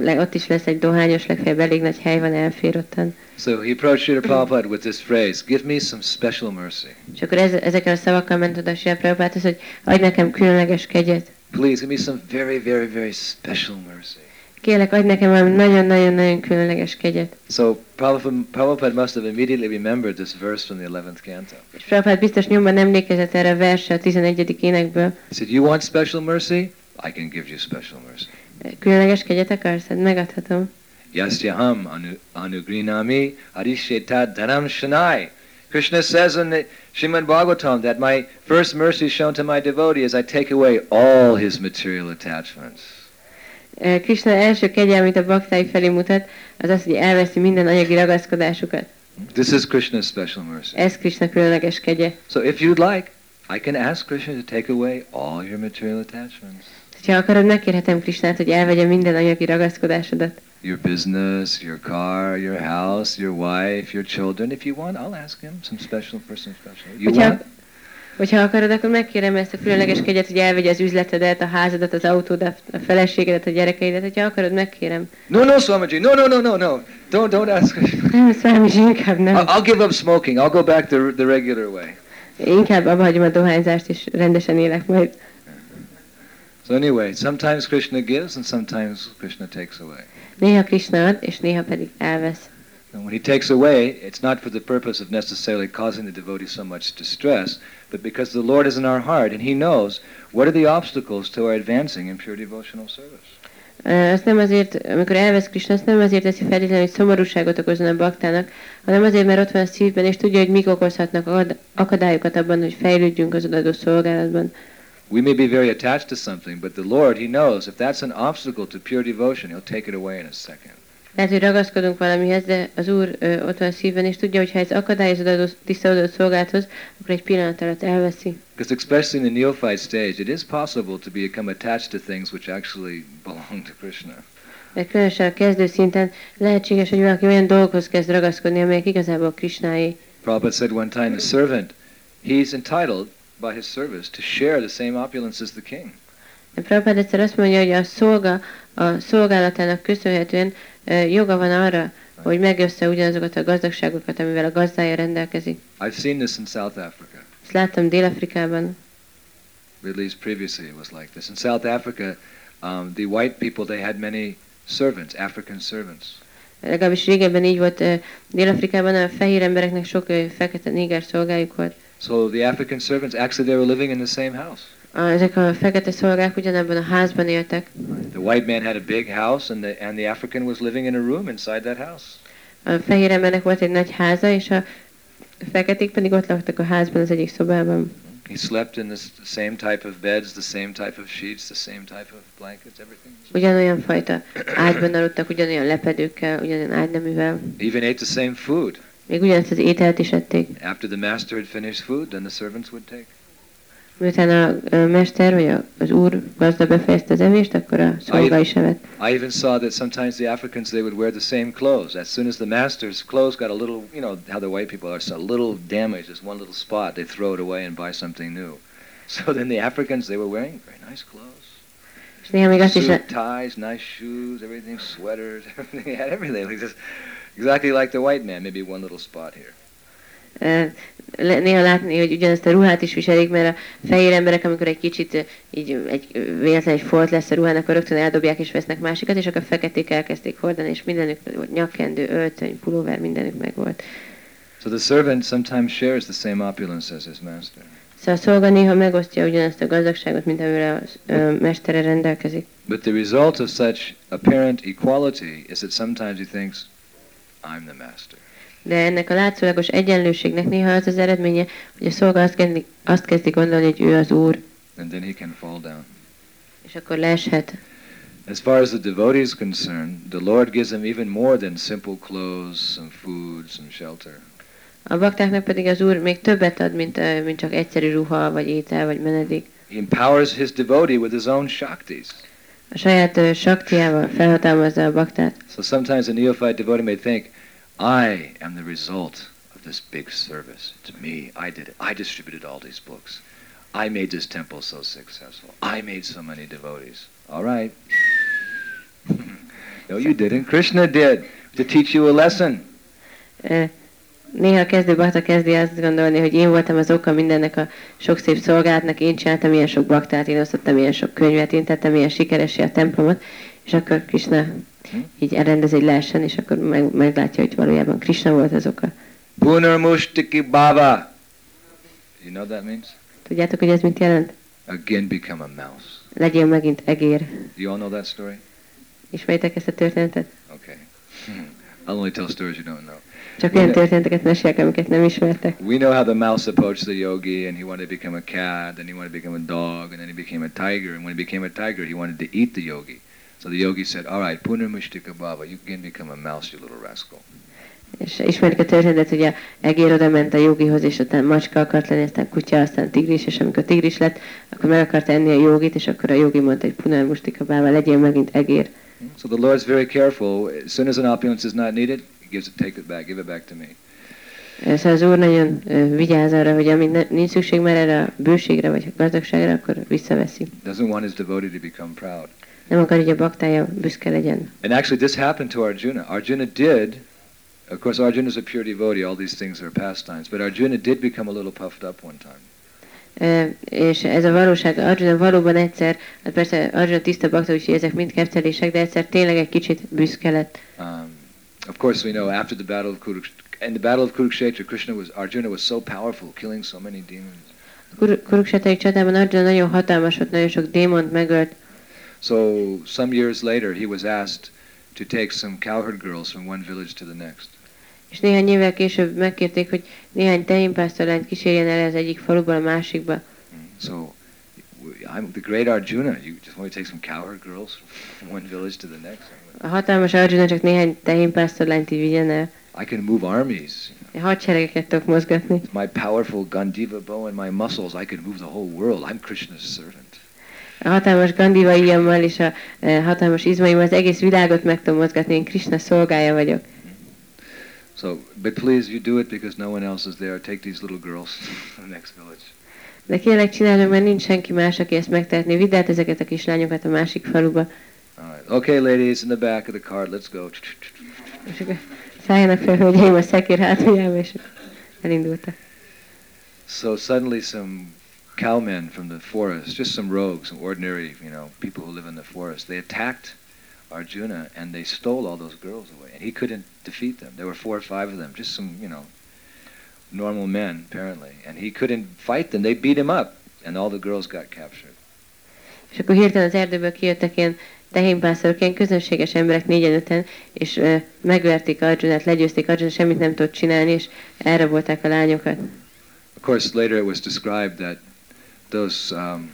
le, ott is lesz egy dohányos, legfeljebb elég nagy hely van, elfér ottan. So he approached Srila Prabhupada with this phrase, give me some special mercy. És akkor ez, ezekkel a szavakkal ment oda Srila Prabhupádhoz, hogy adj nekem különleges kegyet. Please give me some very, very, very special mercy. Kérlek, adj nekem valami nagyon-nagyon-nagyon különleges kegyet. So Prabhupada, Prabhupada must have immediately remembered this verse from the 11th canto. És Prabhupád biztos nyomban emlékezett erre a versre a 11. énekből. He said, you want special mercy? I can give you special mercy. Különleges kegyet akarsz? Hát megadhatom. Yasyaham anu, anugrinami harishetad dhanam shanai. Krishna says in the Srimad Bhagavatam that my first mercy shown to my devotee is I take away all his material attachments. Eh, Krishna első kegye, amit a baktái felé mutat, az az, hogy elveszi minden anyagi ragaszkodásukat. This is Krishna's special mercy. Ez Krishna különleges kegye. So if you'd like, I can ask Krishna to take away all your material attachments. Ha akarod, megkérhetem Krishnát, hogy elvegye minden anyagi ragaszkodásodat. Your business, your car, your house, your wife, your children. If you want, I'll ask him some special person special. You Hogyha, want? Hogyha akarod, akkor megkérem ezt a különleges kegyet, hogy elvegye az üzletedet, a házadat, az autódat, a feleségedet, a gyerekeidet. Hogyha akarod, megkérem. No, no, Swamiji. No, no, no, no, no. Don't, don't ask. Nem, Swamiji, inkább nem. I'll, I'll give up smoking. I'll go back the, the regular way. Inkább abba hagyom a dohányzást, és rendesen élek majd. So anyway, sometimes Krishna gives and sometimes Krishna takes away. Néha Krishna ad, és néha pedig elvesz. And when he takes away, it's not for the purpose of necessarily causing the devotee so much distress, but because the Lord is in our heart and he knows what are the obstacles to our advancing in pure devotional service. Azt nem azért, amikor elvesz Krishna, azt nem azért teszi feltétlenül, hogy szomorúságot okozzon a baktának, hanem azért, mert ott van a szívben, és tudja, hogy mik okozhatnak akadályokat abban, hogy fejlődjünk az odaadó szolgálatban. We may be very attached to something, but the Lord, he knows if that's an obstacle to pure devotion, he'll take it away in a second. Lehet, hogy ragaszkodunk valamihez, de az Úr ö, ott van a szívben, és tudja, hogy ha ez akadály az odaadó, tisztaodó szolgálathoz, akkor egy pillanat alatt elveszi. Because especially in the neophyte stage, it is possible to become attached to things which actually belong to Krishna. Mert különösen a kezdő szinten lehetséges, hogy valaki olyan dolgokhoz kezd ragaszkodni, amelyek igazából Krishnáé. Prabhupada said one time, the servant, he's entitled by his service to share the same opulence as the king. Prabhupád egyszer azt mondja, hogy a szolga a szolgálatának köszönhetően joga van arra, hogy megössze ugyanazokat a gazdagságokat, amivel a gazdája rendelkezik. I've seen this in South Africa. Ezt láttam Dél-Afrikában, At least previously it was like this. In South Africa, um, the white people, they had many servants, African servants. legalábbis régebben így volt Dél-Afrikában, a fehér embereknek sok fekete néger szolgájuk volt. So the African servants, actually they were living in the same house. Ezek a fekete szolgák ugyanabban a házban éltek. The white man had a big house and the, and the African was living in a room inside that house. A fehér embernek volt egy nagy háza, és a feketék pedig ott laktak a házban az egyik szobában. He slept in the same type of beds, the same type of sheets, the same type of blankets, everything. Ugyanolyan fajta ágyban aludtak, ugyanolyan lepedőkkel, ugyanolyan ágyneművel. Even ate the same food. Még ugyanazt az ételt is ették. After the master had finished food, then the servants would take. Miután a mester vagy a- az úr gazda befejezte az evést, akkor a szolga is evett. I even saw that sometimes the Africans they would wear the same clothes. As soon as the master's clothes got a little, you know how the white people are, so a little damage, just one little spot, they throw it away and buy something new. [LAUGHS] So then the Africans they were wearing very nice clothes, És néha még azt is suit, ties, nice shoes, everything, sweaters, [LAUGHS] everything. They had everything, like exactly like the white man, maybe one little spot here. Néha látni, hogy ugyanezt a ruhát is viselik, mert a fehér emberek, amikor egy kicsit így egy véletlen egy folt lesz a ruhán, akkor rögtön eldobják és vesznek másikat, és akkor a feketék elkezdték hordani, és mindenük volt nyakkendő, öltöny, pulóver, mindenük megvolt. So the servant sometimes shares the same opulence as his master. Szóval a szolga néha megosztja ugyanezt a gazdagságot, mint amivel a mestere rendelkezik. But the result of such apparent equality is that sometimes he thinks, I'm the master. De ennek a látszólagos egyenlőségnek néha az az eredménye, hogy a szolga azt kezdi, azt kezdi gondolni, hogy ő az úr, And then he can fall down. és akkor leeshet. As far as the devotee is concerned, the Lord gives him even more than simple clothes, some food, some shelter. A baktáknak pedig az úr még többet ad, mint, mint csak egyszerű ruha, vagy étel, vagy menedék. He empowers his devotee with his own shaktis. A saját ö, saktiával felhatalmazza a baktát. So sometimes a neophyte devotee may think, I am the result of this big service. To me. I did it. I distributed all these books. I made this temple so successful. I made so many devotees. All right. [LAUGHS] no, you didn't. Krishna did to teach you a lesson. Néha kezdő bakta kezdi azt gondolni, hogy én voltam az oka mindennek a sok szép szolgálatnak, én csináltam ilyen sok baktát, én osztottam ilyen sok könyvet, én tettem ilyen sikeresé a templomot, és akkor Krishna így elrendez egy lehessen, és akkor meg, meglátja, hogy valójában Krishna volt az oka. Punarmushtiki Baba. You know that means? Tudjátok, hogy ez mit jelent? Again become a mouse. Legyél megint egér. You all know that story? Ismeritek ezt a történetet? Okay. [LAUGHS] I'll only tell stories you don't know. Csak olyan történeteket mesélek, amiket nem ismertek. We know how the mouse approached the yogi and he wanted to become a cat, and he wanted to become a dog, and then he became a tiger, and when he became a tiger, he wanted to eat the yogi. So the yogi said, all right, Punarmushtika Baba, you can become a mouse, you little rascal. És ismerik a történetet, hogy a egér oda ment a jogihoz, és utána macska akart lenni, aztán kutya, aztán tigris, és amikor tigris lett, akkor meg akart enni a jogit, és akkor a jogi mondta, hogy punál mustika bába, legyél megint egér. So the Lord's very careful. As soon as an opulence is not needed, he gives it, take it back, give it back to me. Szóval az úr nagyon vigyáz arra, hogy amint nincs szükség már erre a bőségre, vagy a gazdagságra, akkor visszaveszi. Doesn't want his devotee to become proud. Nem akar, hogy a baktája büszke legyen. And actually, this happened to Arjuna. Arjuna did, of course, Arjuna is a pure devotee. All these things are pastimes. But Arjuna did become a little puffed up one time. Ö, és ez a valóság, Arjuna valóban egyszer, hát persze Arjuna tiszta bakta, úgyhogy ezek mind kepcelések, de egyszer tényleg egy kicsit büszke lett. Um, of course, we know after the battle of Kurukshetra, in the battle of Kurukshetra, Krishna was Arjuna was so powerful, killing so many demons. Kur- Kuruksetai csatában Arjuna nagyon hatalmas volt, nagyon sok démont megölt, So some years later, he was asked to take some cowherd girls from one village to the next. és néhány évvel később megkérték, hogy néhány tehénpásztorlányt kísérjen el az egyik faluból a másikba. Mm, so I'm the great Arjuna. You just want to take some cowherd girls from one village to the next. A hatalmas Arjuna csak néhány tehénpásztorlányt így vigyen el. I can move armies. Hadseregeket tudok mozgatni. With my powerful Gandiva bow and my muscles, I can move the whole world. I'm Krishna's servant. Hatalmas Gandiva íjammal és a e, hatalmas izmaimmal az egész világot meg tudom mozgatni, én Krishna szolgája vagyok. So, but please, you do it because no one else is there. Take these little girls to the next village. De kérlek csinálj meg, mert nincs senki más, aki ezt megtehetné. Vidd át ezeket a kislányokat a másik faluba. Right. Okay, ladies, in the back of the cart, let's go. És akkor szálljanak fel, hölgyeim, a szekér hátuljába, és elindultak. So suddenly some cowmen from the forest, just some rogues, some ordinary, you know, people who live in the forest, they attacked Arjuna and they stole all those girls away. And he couldn't defeat them. There were four or five of them, just some, you know, normal men, apparently. And he couldn't fight them. They beat him up. And all the girls got captured. És akkor hirtelen az erdőből kijöttek ilyen tehénpászorok, ilyen közönséges emberek négyen öten, és ö, megverték Arjunát, legyőzték Arjunát, semmit nem tudott csinálni, és elrabolták a lányokat. Of course, later it was described that those um,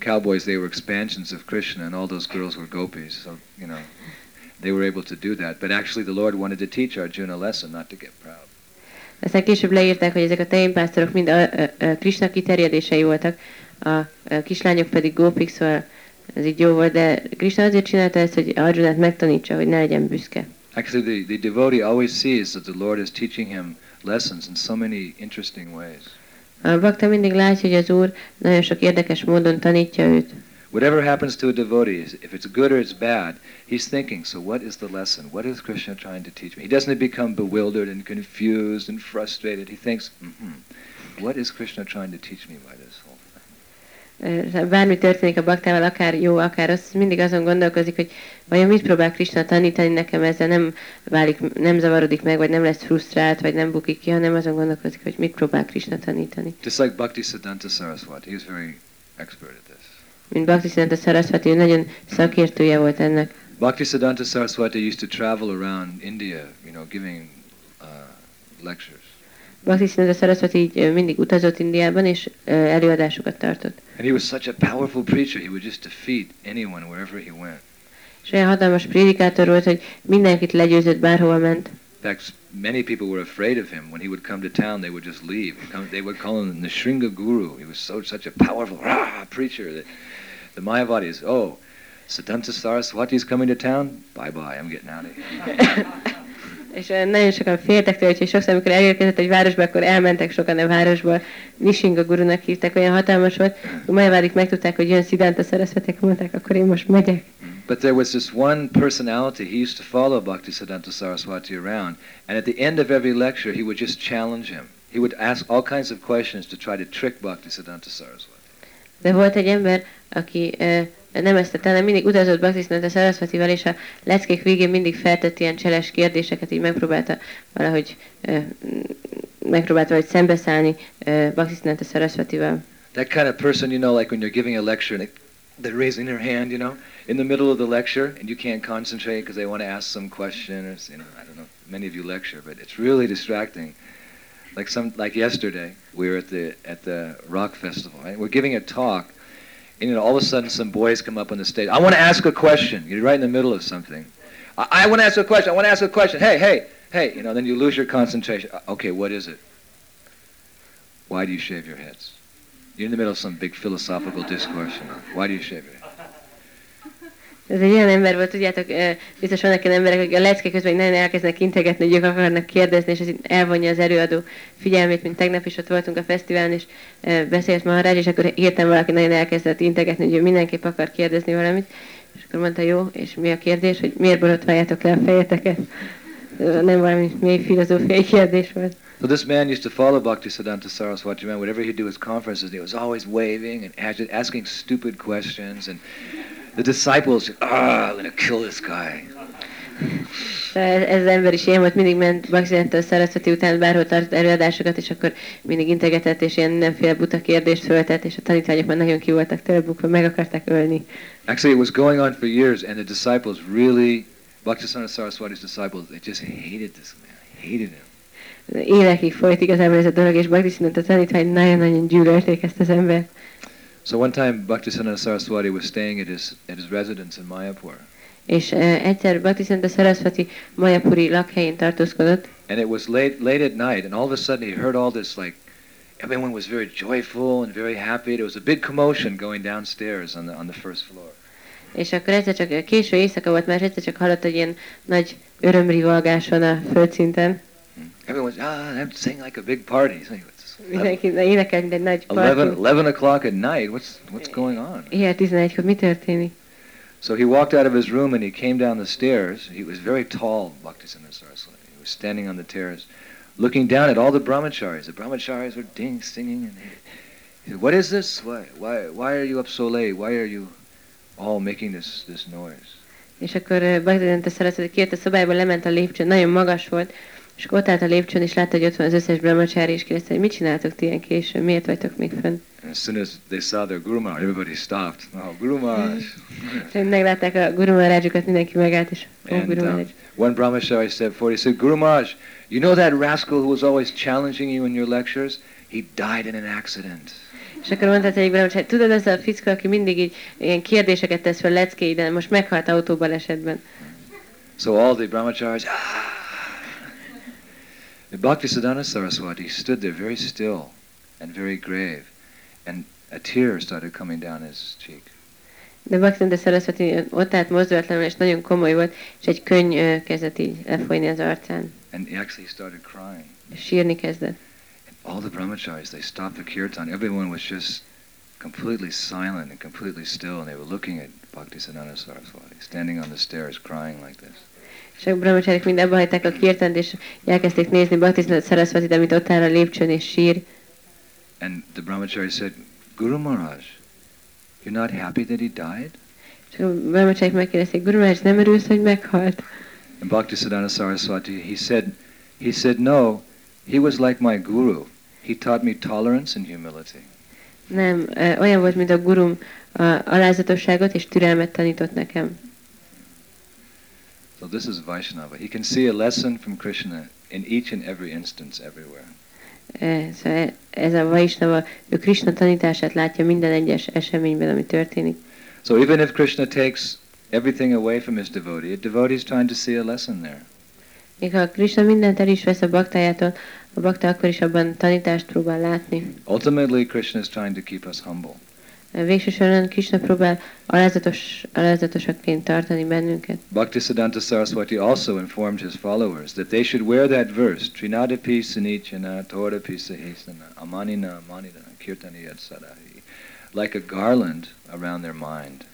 cowboys, they were expansions of Krishna, and all those girls were gopis. So, you know, they were able to do that. But actually, the Lord wanted to teach Arjuna a lesson, not to get proud. Aztán később leírták, hogy ezek a tehénpásztorok mind a, a, a Krishna kiterjedései voltak, a, a kislányok pedig gópik, szóval ez így jó volt, de Krishna azért csinálta ezt, hogy Arjunát megtanítsa, hogy ne legyen büszke. Actually, the, the devotee always sees that the Lord is teaching him lessons in so many interesting ways. Mindig látja, hogy az Úr nagyon sok érdekes módon tanítja őt. Whatever happens to a devotee, if it's good or it's bad, he's thinking, so what is the lesson? What is Krishna trying to teach me? He doesn't become bewildered and confused and frustrated. He thinks, mm-hmm, what is Krishna trying to teach me by this Bármi történik a baktával, akár jó, akár rossz, mindig azon gondolkozik, hogy vajon mit próbál Krishna tanítani nekem, ezzel nem válik, nem zavarodik meg, vagy nem lesz frusztrált, vagy nem bukik ki, hanem azon gondolkozik, hogy mit próbál Krishna tanítani. Just like Bhakti Siddhanta Saraswati, he was very expert at this. Mint Bhakti Sarasvati, ő nagyon szakértője volt ennek. Bhakti Siddhanta Saraswati used to travel around India, you know, giving uh, lectures. Bhakti Sarasvati így mindig utazott Indiában, és előadásokat tartott. And he was such a powerful preacher, he would just defeat anyone wherever he went. És olyan hatalmas prédikátor volt, hogy mindenkit legyőzött bárhova ment. In fact, many people were afraid of him. When he would come to town, they would just leave. They would call him the Shringa Guru. He was so such a powerful rah, preacher that the Mayavadis, oh, Siddhanta Saraswati is coming to town? Bye bye, I'm getting out of here. [LAUGHS] És eh, nagyon sokan féltek tőle, úgyhogy sokszor, amikor elérkezett egy városba, akkor elmentek sokan a városból. Nishinga gurunak hívták, olyan hatalmas volt. Majavádik megtudták, hogy jön Siddhanta Saraswati, akkor mondták, akkor én most megyek. But there was this one personality. He used to follow Bhaktisiddhanta Saraswati around, and at the end of every lecture, he would just challenge him. He would ask all kinds of questions to try to trick Bhaktisiddhanta Saraswati. De volt egy ember, aki nem ezt tette, hanem mindig utazott Bhaktisnanta Saraswatival, és a leckék végén mindig feltett ilyen cseles kérdéseket, így megpróbálta valahogy megpróbálta valahogy szembeszállni Bhaktisnanta Saraswatival. That kind of person, you know, like when you're giving a lecture and they, they're raising their hand, you know, in the middle of the lecture, and you can't concentrate because they want to ask some question, or you know, I don't know. Many of you lecture, but it's really distracting. Like some, like yesterday, we were at the at the rock festival. Right? We're giving a talk, and you know, all of a sudden, some boys come up on the stage. I want to ask a question. You're right in the middle of something. I, I want to ask a question. I want to ask a question. Hey, hey, hey. You know, then you lose your concentration. Uh, Okay, what is it? Why do you shave your heads? You're in the middle of some big philosophical discourse. You know. Why do you shave your head? Ez egy olyan ember volt, tudjátok, biztos vannak olyan emberek, akik a lecke közben nagyon elkezdenek integetni, hogy ők akarnak kérdezni, és ez elvonja az előadó figyelmét, mint tegnap is ott voltunk a fesztiválon, és beszélt Maharaj, és akkor hirtelen valaki nagyon elkezdett integetni, hogy ő mindenképp akar kérdezni valamit, és akkor mondta, jó, és mi a kérdés, hogy miért borotváljátok le a fejeteket? Nem valami mély filozófiai kérdés volt. So this man used to follow Bhaktisiddhanta Saraswati man. Whenever he'd do his conferences, he was always waving and asking stupid questions. And the disciples, ah, I'm to kill this guy. Ez, az ember is ilyen volt, mindig ment Bhaktivedanta Saraswati után bárhol tartott előadásokat, és akkor mindig integetett, és ilyen mindenféle buta kérdést föltett, és a tanítványok már nagyon ki voltak tőle bukva, meg akarták ölni. Actually, it was going on for years, and the disciples really, Bhaktisiddhanta Saraswati's disciples, they just hated this man, hated him. Évekig folyt igazából ez a dolog, és Bhaktivedanta tanítvány nagyon-nagyon gyűlölték ezt az embert. So one time, Bhaktisiddhanta Saraswati was staying at his, at his residence in Mayapur. És uh, egyszer Saraswati Mayapuri lakhelyén tartózkodott, And it was late, late at night, and all of a sudden he heard all this, like, everyone was very joyful and very happy. There was a big commotion going downstairs on the, on the first floor. és akkor egyszer csak késő éjszaka volt, mert egyszer csak hallott egy ilyen nagy örömrivalgás van a földszinten. Everyone was, ah, I'm saying like a big party. So it's Mindenki énekel, egy nagy 11, parti. 11 o'clock at night. What's, what's going on? Éjjel 11-kor mi történik? So he walked out of his room and he came down the stairs. He was very tall, Bhaktisiddhanta Saraswati. He was standing on the terrace, looking down at all the brahmacharis. The brahmacharis were ding, singing, and he, said, "What is this? Why, why, why are you up so late? Why are you all making this, this noise?" És akkor uh, Bhaktivedanta Saraswati kért a szobába, lement a lépcsőn, nagyon magas volt, és ott állt a lépcsőn, és látta, hogy ott van az összes brahmacsári, és kérdezte, hogy mit csináltok ti ilyen későn, miért vagytok még fönn? As soon as they saw their Guru Maharaj, everybody stopped. Oh, Guru Maharaj. [LAUGHS] Meglátták a Guru Maharajjukat, mindenki megállt, és ó, And Guru um, Maharaj. one brahmachari stepped forward. He said, Guru Maharaj, you know that rascal who was always challenging you in your lectures? He died in an accident. És akkor mondta az egyik brahmacsári, tudod, az a fickó, aki mindig így ilyen kérdéseket tesz fel de most meghalt autóbalesetben. So all the brahmacharis, ah! And Bhaktisiddhanta Saraswati stood there very still and very grave, and a tear started coming down his cheek. De Bhaktivedanta Saraswati ott állt mozdulatlanul, és nagyon komoly volt, és egy könny kezdett így lefolyni az arcán. And he actually started crying. És sírni kezdett. And all the brahmacharis, they stopped the kirtan. Everyone was just completely silent and completely still, and they were looking at Bhaktisiddhanta Saraswati, standing on the stairs crying like this. És a brahmacsárik mind abba hagyták a kirtant, és elkezdték nézni Bhaktivedanta Saraswati, amit ott áll a lépcsőn, és sír. And the brahmachari said, Guru Maharaj, you're not happy that he died? És a brahmacsárik megkérdezték, Guru Maharaj, nem örülsz, hogy meghalt? And Bhaktisiddhanta Saraswati, he said, he said, no, he was like my guru. He taught me tolerance and humility. Nem, olyan volt, mint a gurum, a alázatosságot és türelmet tanított nekem. So this is Vaishnava. He can see a lesson from Krishna in each and every instance everywhere. Ez a Vaisnava, ő Krishna tanítását látja minden egyes eseményben, ami történik. So even if Krishna takes everything away from his devotee, a devotee is trying to see a lesson there. Még ha Krishna mindent el is vesz a baktájától, a bakta akkor is abban tanítást próbál látni. Ultimately, Krishna is trying to keep us humble. Végső soron Krishna próbál alázatos, alázatosakként tartani bennünket. Bhaktisiddhanta Saraswati also informed his followers that they should wear that verse, Trinada Pisanichana Tora Pisahesana Amanina Amanina Kirtani Sadahi, like a garland around their mind.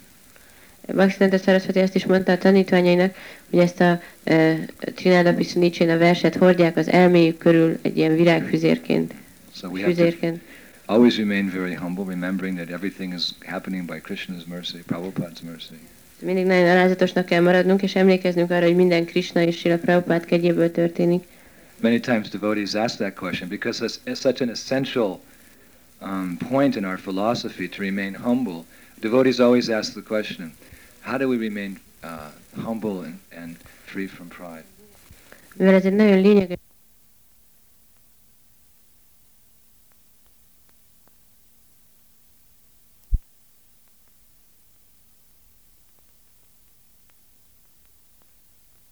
Bhaktisiddhanta Saraswati azt is mondta a tanítványainak, hogy ezt a uh, Trinada Pisanichana verset hordják az elméjük körül egy ilyen virágfüzérként. So we have to. Always remain very humble, remembering that everything is happening by Krishna's mercy, Prabhupada's mercy. Mindig nagyon alázatosnak kell maradnunk, és emlékeznünk arra, hogy minden Krishna és Srila Prabhupád kegyéből történik. Many times devotees ask that question because it's, it's such an essential um, point in our philosophy to remain humble. Devotees always ask the question, how do we remain uh, humble and, and free from pride? Mivel ez egy nagyon lényeges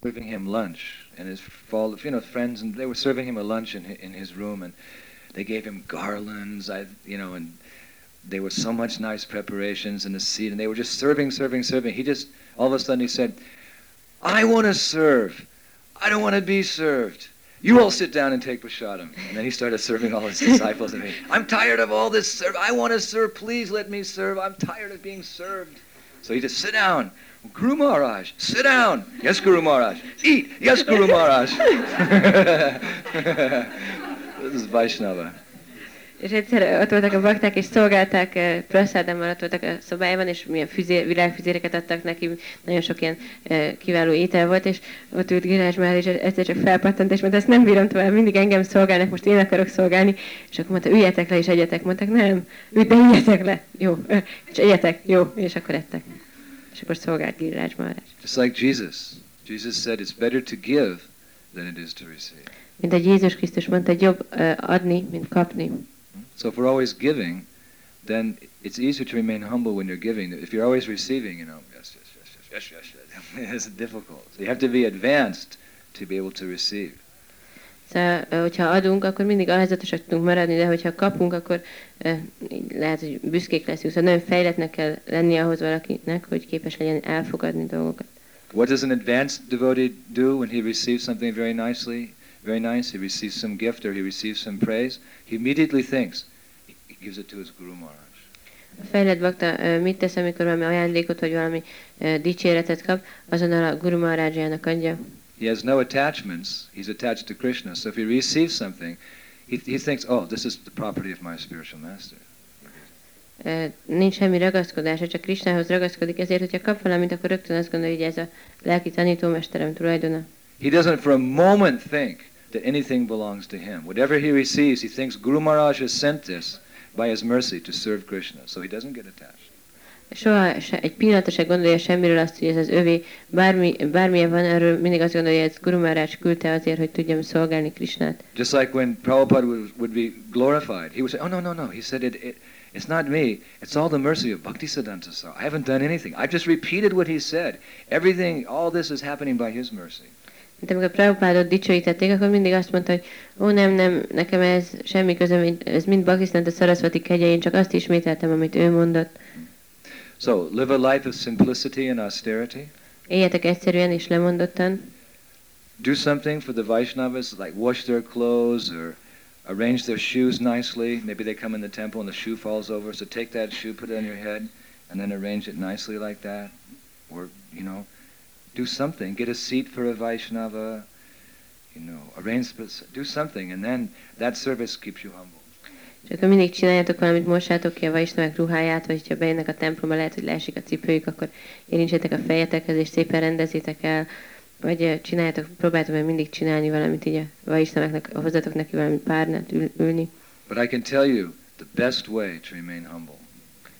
Serving him lunch and his fall, you know, friends, and they were serving him a lunch in, in his room, and they gave him garlands, I, you know, and there was so much nice preparations in the seat, and they were just serving, serving, serving. He just, all of a sudden, he said, "I want to serve. I don't want to be served. You all sit down and take prasadam." And then he started serving all his disciples and me. I'm tired of all this serve. I want to serve. Please let me serve. I'm tired of being served. So he just sit down. Guru Maharaj, sit down. Yes, Guru Maharaj. Eat. Yes, Guru Maharaj. [LAUGHS] this is Vaishnava. És egyszer ott voltak a bakták, és szolgálták uh, praszádámmal, ott voltak a szobájában, és milyen füzér, világfüzéreket adtak neki, nagyon sok ilyen uh, kiváló étel volt, és ott ült Girázs már, és egyszer csak felpattant, és mondta, ezt nem bírom tovább, mindig engem szolgálnak, most én akarok szolgálni, és akkor mondta, üljetek le és egyetek, mondták, nem, ülj, de üljetek le, jó, ö, és egyetek, jó, és akkor ettek. Just like Jesus. Jesus said it's better to give than it is to receive. Mint egy Jézus Krisztus mondta, hogy jobb adni, mint kapni. So if we're always giving, then it's easier to remain humble when you're giving. If you're always receiving, you know, yes, yes, yes, yes, yes, yes, yes, it's difficult. So you have to be advanced to be able to receive. Szóval, hogyha adunk, akkor mindig alázatosak tudunk maradni, de hogyha kapunk, akkor lehet, hogy büszkék leszünk. Szóval nagyon fejletnek kell lenni ahhoz valakinek, hogy képes legyen elfogadni dolgokat. What does an advanced devotee do when he receives something very nicely, very nice? He receives some gift or he receives some praise. He immediately thinks, he gives it to his Guru Maharaj. A fejlett bakta mit tesz, amikor valami ajándékot, vagy valami dicséretet kap, azonnal a Guru Maharajjának adja. He has no attachments. He's attached to Krishna. So if he receives something, he, he thinks, oh, this is the property of my spiritual master. Nincs semmi ragaszkodása, csak Krisnához ragaszkodik, ezért, hogyha kap valamit, akkor rögtön azt gondolja, hogy ez a lelki tanítómesterem tulajdona. He doesn't for a moment think that anything belongs to him. Whatever he receives, he thinks Guru Maharaj has sent this by his mercy to serve Krishna. So he doesn't get attached. Soha se, egy pillanatra se gondolja semmiről azt, hogy ez az övé, bármi, bármilyen van, erről mindig azt gondolja, hogy ez Guru Maharaj küldte azért, hogy tudjam szolgálni Krisnát. Just like when Prabhupada would, would be glorified, he would say, oh, no, no, no. He said, it, it, it's not me. It's all the mercy of Bhaktisiddhanta Saraswati. I haven't done anything. I've just repeated what he said. Everything, all this is happening by his mercy. Mint amikor Prabhupádot dicsőítették, akkor mindig azt mondta, hogy ó nem, nem, nekem ez semmi közöm, ez mind Bhaktisztánta Sarasvati kegye, én csak azt ismételtem, amit ő mondott. So live a life of simplicity and austerity. Éljetek egyszerűen és lemondottan, Do something for the Vaishnavas, like wash their clothes or arrange their shoes nicely. Maybe they come in the temple and the shoe falls over, so take that shoe, put it on your head, and then arrange it nicely like that. Or, you know, do something. Get a seat for a Vaishnava, you know, arrange, do something, and then that service keeps you humble. És akkor mindig csináljátok valamit, mossátok ki a vaisnavák ruháját, vagy ha bejönnek a templomba, lehet, hogy leesik a cipőjük, akkor érintsétek a fejetekhez, és szépen rendezzétek el, vagy csináljátok, próbáljátok meg mindig csinálni valamit, így a vaisnavaknak, hozzatok neki valami párnát ül, ülni. But I can tell you the best way to remain humble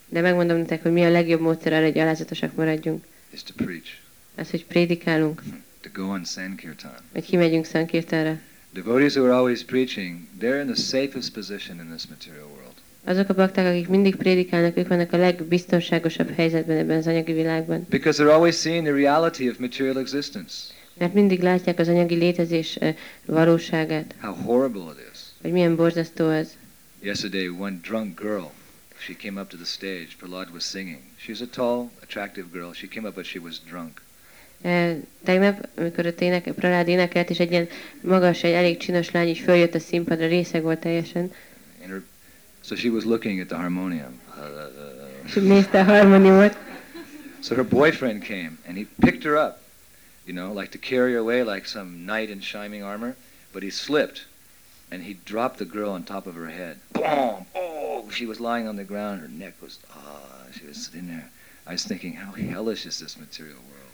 De megmondom nektek, hogy mi a legjobb módszer arra, hogy alázatosak maradjunk. is to preach, Az, hogy prédikálunk, to go on Sankirtan. hogy kimegyünk Szankirtára. Devotees who are always preaching, they're in the safest position in this material world. Azok a bakták, akik mindig prédikálnak, ők vannak a legbiztonságosabb helyzetben ebben az anyagi világban. Because they're always seeing the reality of material existence, Mert mindig látják az anyagi létezés eh, valóságát, how horrible it is. hogy milyen borzasztó az. Yesterday, one drunk girl she came up to the stage. Prahlad was singing. She's a tall, attractive girl. She came up, but she was drunk. Tegnap, amikor ott Pralád énekelt, és egy ilyen magas, egy elég csinos lány így följött a színpadra, részeg volt teljesen, And her, so she was looking at the harmonium. és nézte a harmoniumot, So her boyfriend came and he picked her up, you know, like to carry her away like some knight in shining armor, but he slipped and he dropped the girl on top of her head. Boom! Oh, she was lying on the ground. Her neck was, ah, she was sitting there. I was thinking, how hellish is this material world?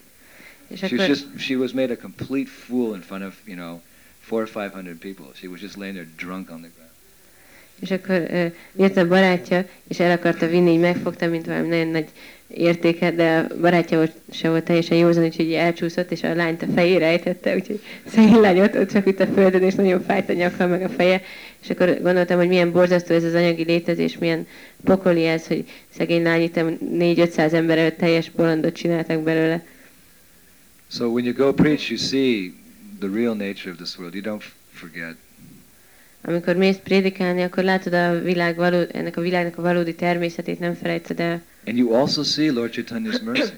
She was just, she was made a complete fool in front of, you know, four or five hundred people. She was just laying there drunk on the ground. és akkor uh, jött a barátja, és el akarta vinni, így megfogta, mint valami nagyon nagy értéket, de a barátja volt, se volt teljesen józan, úgyhogy elcsúszott, és a lányt a fejére ejtette, úgyhogy szegény lány ott, ott csak itt a földön, és nagyon fájt a nyaka, meg a feje, és akkor gondoltam, hogy milyen borzasztó ez az anyagi létezés, milyen pokoli ez, hogy szegény lány itt 4-500 ember előtt teljes bolondot csináltak belőle. So when you go preach, you see the real nature of this world. You don't forget. Amikor mész prédikálni, akkor látod a világ való, ennek a világnak a valódi természetét, nem felejtsd el. And you also see Lord Chaitanya's mercy.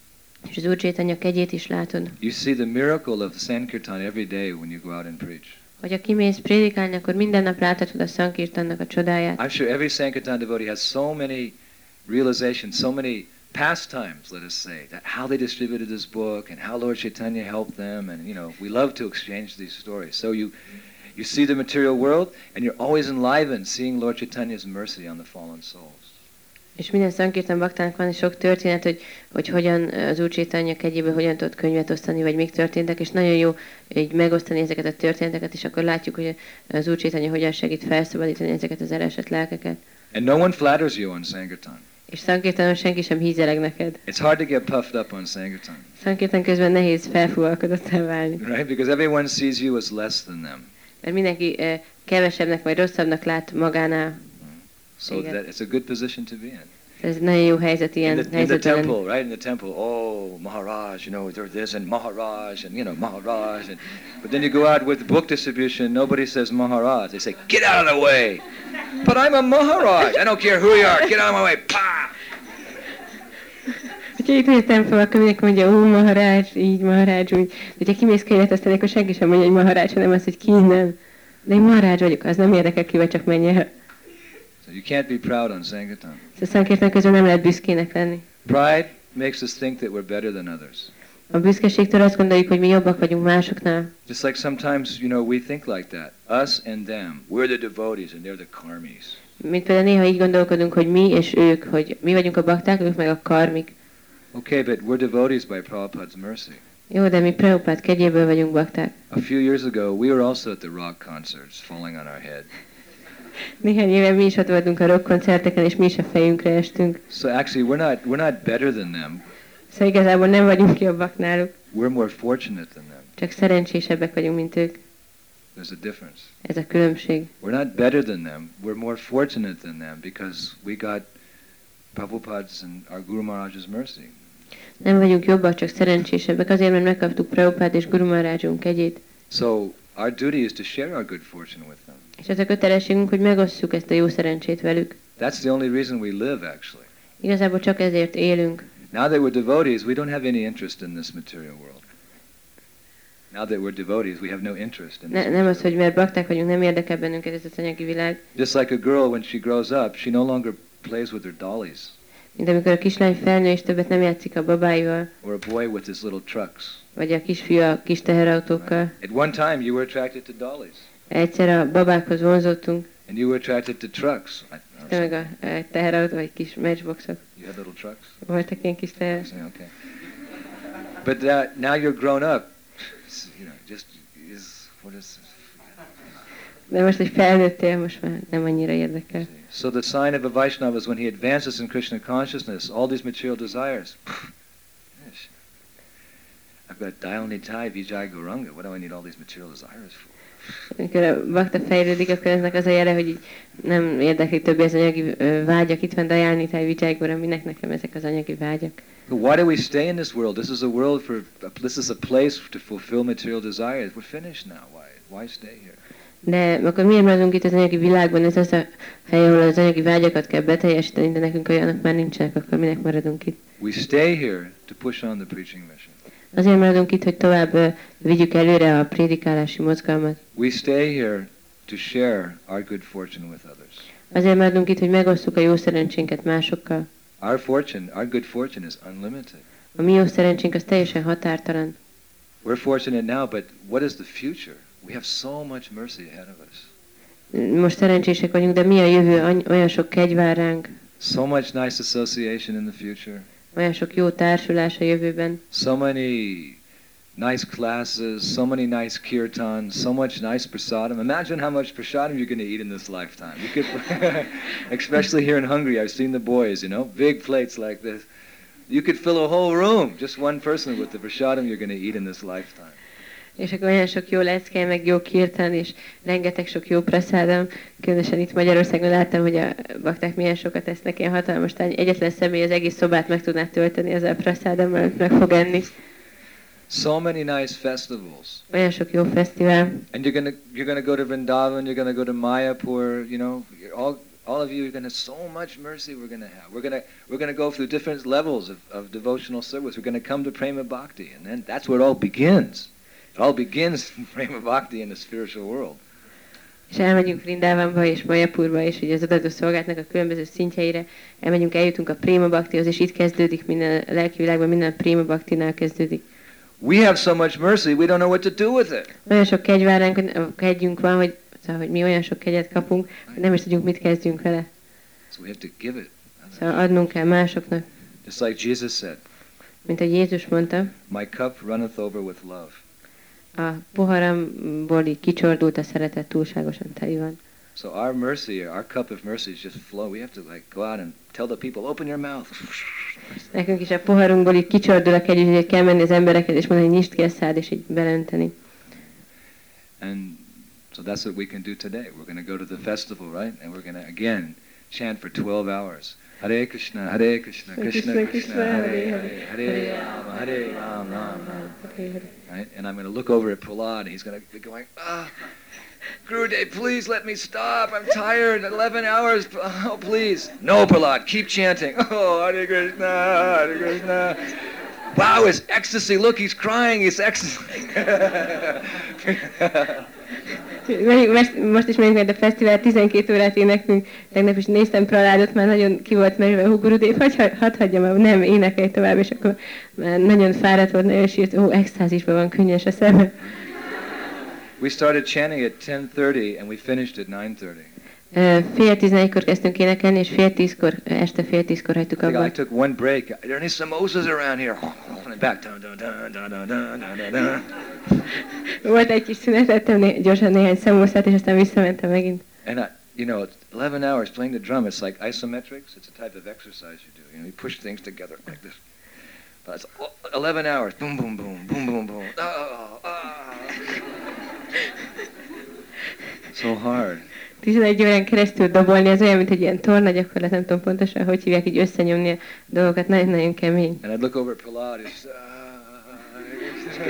[CLEARS THROAT] És az Úr Csétanya kegyét is látod. You see the miracle of Sankirtan every day when you go out and preach. Hogyha kimész prédikálni, akkor minden nap láthatod a Sankirtannak a csodáját. I'm sure every Sankirtan devotee has so many realizations, so many pastimes, let us say, that how they distributed this book and how Lord Chaitanya helped them, and you know, we love to exchange these stories. So you you see the material world, and you're always enlivened seeing Lord Chaitanya's mercy on the fallen souls. És minden Sankirtan baktának van sok történet, hogy, hogy hogyan eh, az Úr Csétanya kegyéből hogyan tudott könyvet osztani, vagy mik történtek, és nagyon jó így megosztani ezeket a történeteket, és akkor látjuk, hogy az Úr Csétanya hogyan segít felszabadítani ezeket az elesett lelkeket. And no one flatters you on Sankirtan. És Sankirtanon senki sem hízeleg neked. It's hard to get puffed up on Sankirtan, Sankirtan közben nehéz felfúvalkodottá válni. right? Because everyone sees you as less than them. Mert mindenki eh, kevesebbnek vagy rosszabbnak lát magánál. So Igen. that it's a good position to be in. Ez nagyon jó helyzet ilyen in the, in the temple, right? In the temple, oh, Maharaj, you know, there's this and Maharaj and, you know, Maharaj. And, but then you go out with book distribution, nobody says Maharaj. They say, get out of the way. But I'm a Maharaj. I don't care who you are. Get out of my way. Pa! Itt megy templom, akkor mindenki mondja, ó, maharázs, így, maharázs, úgy. De hogyha kimész könyvet, aztán akkor senki sem mondja, hogy maharázs, hanem az, hogy ki nem. De én maharázs vagyok, az nem érdekel ki, vagy csak menj el. So you can't be proud on Sankirtan. Szóval Sankirtan közben nem lehet büszkének lenni. Pride makes us think that we're better than others. A büszkeségtől azt gondoljuk, hogy mi jobbak vagyunk másoknál. Just like sometimes, you know, we think like that. Us and them. We're the devotees and they're the karmis. Mint például néha így gondolkodunk, hogy mi és ők, hogy mi vagyunk a bakták, ők meg a karmik. Okay, but we're devotees by Prabhupada's mercy. Jó, de mi Prabhupád kegyéből vagyunk bakták. A few years ago, we were also at the rock concerts, falling on our head. Néhány éve mi is ott voltunk a rock koncerteken, és mi is a fejünkre estünk. So actually, we're not we're not better than them. Szóval igazából nem vagyunk jobbak náluk, We're more fortunate than them. csak szerencsésebbek vagyunk, mint ők. There's a difference. Ez a különbség. We're not better than them. We're more fortunate than them because we got Prabhupada's and our Guru Maharaj's mercy. Nem vagyunk jobbak, csak szerencsésebbek, azért, mert megkaptuk Prabhupád és Guru Maharajunk kegyét. So our duty is to share our good fortune with them. És az a kötelességünk, hogy megosszuk ezt a jó szerencsét velük. That's the only reason we live, actually. Igazából csak ezért élünk. Now that we're devotees, we don't have any interest in this material world. Now that we're devotees, we have no interest in this. Ne, nem az, hogy mert bakták vagyunk, nem érdekel bennünket ez az anyagi világ. Just like a girl, when she grows up, she no longer plays with her dollies, Mint amikor a kislány felnő, és többet nem játszik a babáival, or a boy with his little trucks. vagy a kisfiú a kis teherautókkal. At one time, you were attracted to dollies, Egyszer a babákhoz vonzottunk, and you were attracted to trucks. Te meg a, teherautó, vagy kis matchboxok. You had little trucks. Voltak ilyen kis teher. Okay. But that, now you're grown up. [LAUGHS] You know, just is what is. De most, hogy felnőttél, most már nem annyira érdekel. So the sign of a Vaishnava is when he advances in Krishna consciousness, all these material desires. Yes. I've got Dayalnitai Vijay Gauranga. What do I need all these material desires for? Amikor a bakta fejlődik, akkor ennek az a jele, hogy nem érdekli többé az anyagi vágyak. Itt van Dajálni Táj Vijágóra, minek nekem ezek az anyagi vágyak. But why do we stay in this world? This is a world for. This is a place to fulfill material desires. We're finished now. Why? Why stay here? De akkor miért maradunk itt az anyagi világban? Ez az a hely, ahol az anyagi vágyakat kell beteljesíteni, de nekünk olyanok már nincsenek, akkor minek maradunk itt? We stay here to push on the preaching mission. Azért maradunk itt, hogy tovább ö, vigyük előre a prédikálási mozgalmat. We stay here to share our good fortune with others. Azért maradunk itt, hogy megosszuk a jó szerencsénket másokkal. Our fortune, our good fortune is unlimited. A mi jó szerencsénk az teljesen határtalan. We're fortunate now, but what is the future? We have so much mercy ahead of us. Most szerencsések vagyunk, de mi a jövő? Olyan sok kegy vár ránk, So much nice association in the future. olyan sok jó társulás a jövőben. So many nice classes, so many nice kirtans, so much nice prasadam. Imagine how much prasadam you're going to eat in this lifetime. You could, [LAUGHS] especially here in Hungary, I've seen the boys, you know, big plates like this. You could fill a whole room, just one person with the prasadam you're going to eat in this lifetime. És akkor olyan sok jó lecke, meg jó kirtan, és rengeteg sok jó praszádam. Különösen itt Magyarországon láttam, hogy a bakták milyen sokat esznek, ilyen hatalmas tány. Egyetlen személy az egész szobát meg tudná tölteni ezzel a praszádammal, amit meg fog enni. So many nice festivals. Olyan sok jó fesztivál. And you're gonna you're gonna go to Vrindavan, you're gonna go to Mayapur, you know, all all of you are gonna so much mercy we're gonna have. We're gonna we're gonna go through different levels of, of devotional service. We're gonna come to prema bhakti, and then that's where it all begins. It all begins in prema bhakti in the spiritual world. És elmegyünk Rindávamba és Majapurba, és ugye az adadó szolgálatnak a különböző szintjeire, elmegyünk, eljutunk a Préma Baktihoz, és itt kezdődik minden, a lelki világban minden a Préma Baktinál kezdődik. We have so much mercy, we don't know what to do with it. Olyan sok kegy hogy- kegyünk van, hogy, szóval, hogy mi olyan sok kegyet kapunk, hogy nem is tudjuk, mit kezdjünk vele. So we have to give it. Szóval adnunk kell másoknak, Just like Jesus said, mint ahogy Jézus mondta, "My cup runneth over with love." A poharamból így kicsordult a szeretet túlságosan teli van. So our mercy, our cup of mercy is just flow. We have to like go out and tell the people, "Open your mouth." [LAUGHS] Nekünk is a poharunkból így kicsordul a kegy, hogy kell menni az embereket, és mondani, hogy nyisd ki a szád, és így belönteni. And so that's what we can do today. We're going to go to the festival, right? And we're going to again chant for 12 hours. Hare Krishna, Hare Krishna, Krishna Krishna, Hare Hare, Hare Rama, Hare Rama, Rama. Right? And I'm going to look over at Prahlad, and he's going to be going, ah, Gurudev, please let me stop. I'm tired. 11 hours. [LAUGHS] Oh, please. No, Prahlad, keep chanting. [LAUGHS] Oh, Hare Krishna, Hare Krishna. Wow, it's ecstasy. Look, he's crying. It's ecstasy. [LAUGHS] Most, is megyünk majd a fesztivál, 12 órát éneklünk. Tegnap is néztem Praládot, már nagyon ki volt merülve, hú, Gurudév, hadd, hadd, hagyjam, nem, énekelj tovább, és akkor már nagyon fáradt volt, nagyon sírt, ó, extázisban van, könnyes a szeme. We started chanting at 10:30 and we finished at 9:30. Fél tizenegykor kezdtünk énekelni, és fél tízkor, este fél tízkor hagytuk abba. I took one break. There are samosas around here. Back. Dun, dun, dun, dun, dun, dun, dun. Volt egy kis szünet, ettem gyorsan néhány szamoszát, és aztán visszamentem megint. And I, you know, 11 hours playing the drum, it's like isometrics. It's a type of exercise you do. You know, you push things together like this. But it's 11 hours. Boom, boom, boom, boom, boom, boom. Oh, oh. [LAUGHS] so hard. 11 órán keresztül dobolni, az olyan, mint egy ilyen torna gyakorlat, nem tudom pontosan, hogy hívják, így összenyomni a dolgokat, nagyon-nagyon kemény. And I'd look over at Prahlad. Uh,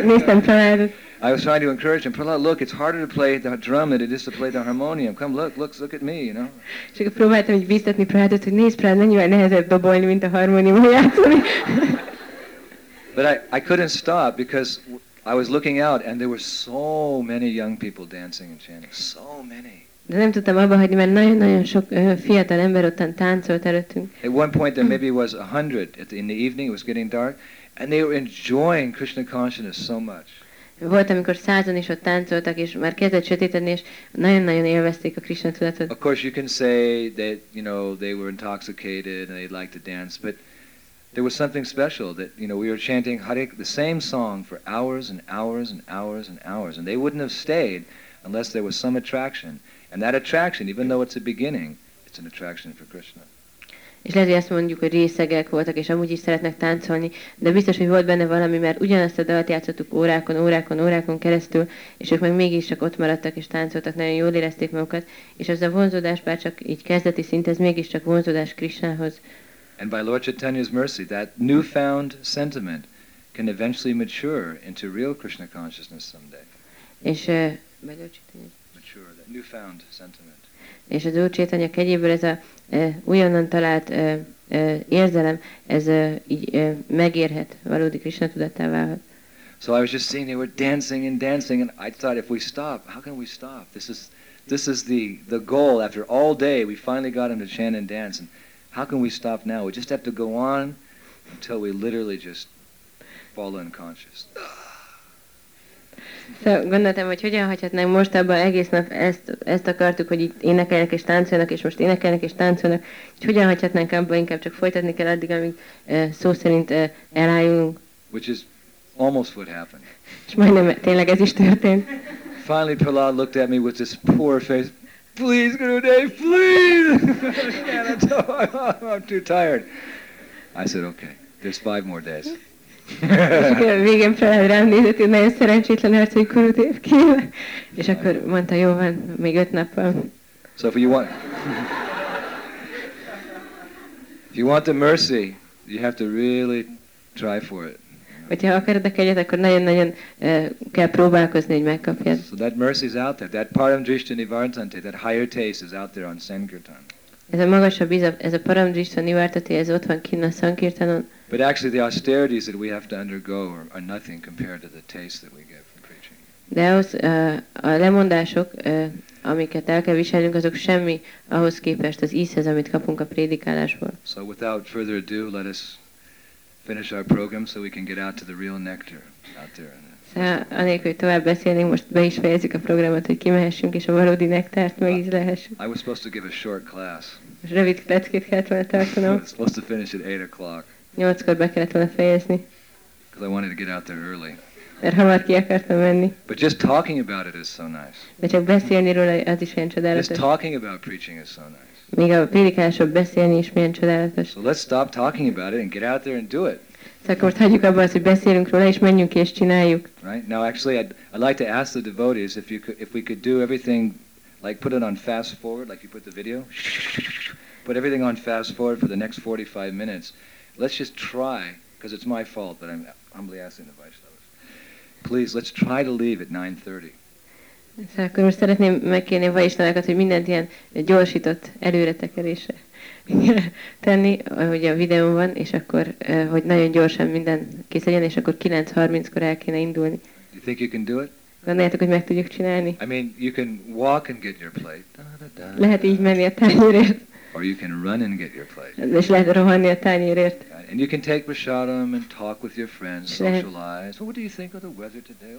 Néztem Praládot, I was trying to encourage him. Prahlad, look, it's harder to play the drum than it is to play the harmonium. Come, look, look, look at me. You know. és akkor próbáltam így biztatni Praládot, hogy nézd Pralád, mennyivel nehezebb dobolni, mint a harmóniumon játszani. [LAUGHS] But I, I couldn't stop because I was looking out and there were so many young people dancing and chanting. So many. De nem tudtam abba hagyni, mert nagyon-nagyon sok fiatal ember ottan táncolt előttünk. At one point there maybe was a hundred in the evening. It was getting dark, and they were enjoying Krishna consciousness so much. Volt, amikor százan is ott táncoltak, és már kezdett sötétedni, és nagyon-nagyon élvezték a Krishna tudatot. Of course, you can say that you know they were intoxicated and they'd like to dance, but there was something special that you know we were chanting Hare the same song for hours and hours and hours and hours, and they wouldn't have stayed unless there was some attraction. And that attraction, even though it's a beginning, it's an attraction for Krishna. És lehet, hogy azt mondjuk, hogy részegek voltak, és amúgy is szeretnek táncolni, de biztos, hogy volt benne valami, mert ugyanazt a dalt játszottuk órákon, órákon, órákon keresztül, és ők meg mégis csak ott maradtak és táncoltak, nagyon jól érezték magukat, és az a vonzódás, bár csak így kezdeti szint, ez mégiscsak vonzódás Krishnához. And by Lord Chaitanya's mercy, that newfound sentiment can eventually mature into real Krishna consciousness someday. És uh, Mature. newfound sentiment. És az Úr Csétanya kegyéből ez a e, újonnan talált e, e, érzelem, ez e, így e, megérhet, valódi Krishna tudattá válhat. So I was just seeing they were dancing and dancing, and I thought, if we stop, how can we stop? This is this is the the goal. After all day, we finally got them to chant and dance, and how can we stop now? We just have to go on until we literally just fall unconscious. [LAUGHS] Szóval gondoltam, hogy hogyan hagyhatnánk most abban egész nap ezt, ezt akartuk, hogy itt énekelnek és táncolnak, és most énekelnek és táncolnak, hogy hogyan hagyhatnánk abban, inkább csak folytatni kell addig, amíg e, szó szerint e, elájulunk. Which is almost what happened. És majdnem tényleg ez is történt. Finally, Prahlad looked at me with this poor face. Please, Gurudev, please! [LAUGHS] I'm too tired. I said, okay, there's five more days. És [LAUGHS] akkor végén fel rám nézett, hogy nagyon szerencsétlen arc, hogy Gurudev kéne. És akkor mondta, jó van, még öt nap van. So if you want, if you want the mercy, you have to really try for it. Hogyha akarod a kegyet, akkor nagyon-nagyon e, kell próbálkozni, hogy megkapjad. So that mercy is out there. That param drishta nivartante, that higher taste is out there on Sankirtan. Ez a magasabb íz, ez a paramdrista nivartati, ez ott van kinn a Sankirtanon. But actually, the austerities that we have to undergo are, are nothing compared to the taste that we get from preaching. De e, a lemondások, amiket el kell viselnünk, azok semmi ahhoz képest az ízhez, amit kapunk a prédikálásból. So without further ado, let us finish our program so we can get out to the real nectar out there. Szóval anélkül, hogy tovább beszélnénk, most be is fejezzük a programot, hogy kimehessünk, és a valódi nektárt megízlehessük. I was supposed to give a short class. Most rövid leckét kellett volna tartanom. supposed to finish at 8 o'clock Nyolckor be kellett volna fejezni, because I wanted to get out there early. mert hamar ki akartam menni. But just talking about it is so nice. De csak beszélni róla, az is olyan Just talking about preaching is so nice. Még a prédikálásról beszélni is milyen csodálatos. So let's stop talking about it and get out there and do it. Szóval akkor hagyjuk abba azt, hogy beszélünk róla, és menjünk és csináljuk. Right now, actually, I'd, I'd like to ask the devotees if you could, if we could do everything, like put it on fast forward, like you put the video, put everything on fast forward for the next 45 minutes. Let's just try, because it's my fault, but I'm humbly asking the Vaishnavas. Please, let's try to leave at 9:30. Szóval akkor most szeretném megkérni a vajisnákat, hogy mindent ilyen gyorsított előretekerésre [LAUGHS] tenni, hogy a videón van, és akkor, eh, hogy nagyon gyorsan minden kész legyen, és akkor 9.30-kor el kéne indulni. You think you can do it? Gondoljátok, hogy meg tudjuk csinálni? I mean, you can walk and get your plate, da, da, da, Lehet így menni a tányérért, or you can run and get your plate. és lehet rohanni a tányérért. And you can take prasadam and talk with your friends, socialize. Well, what do you think of the weather today?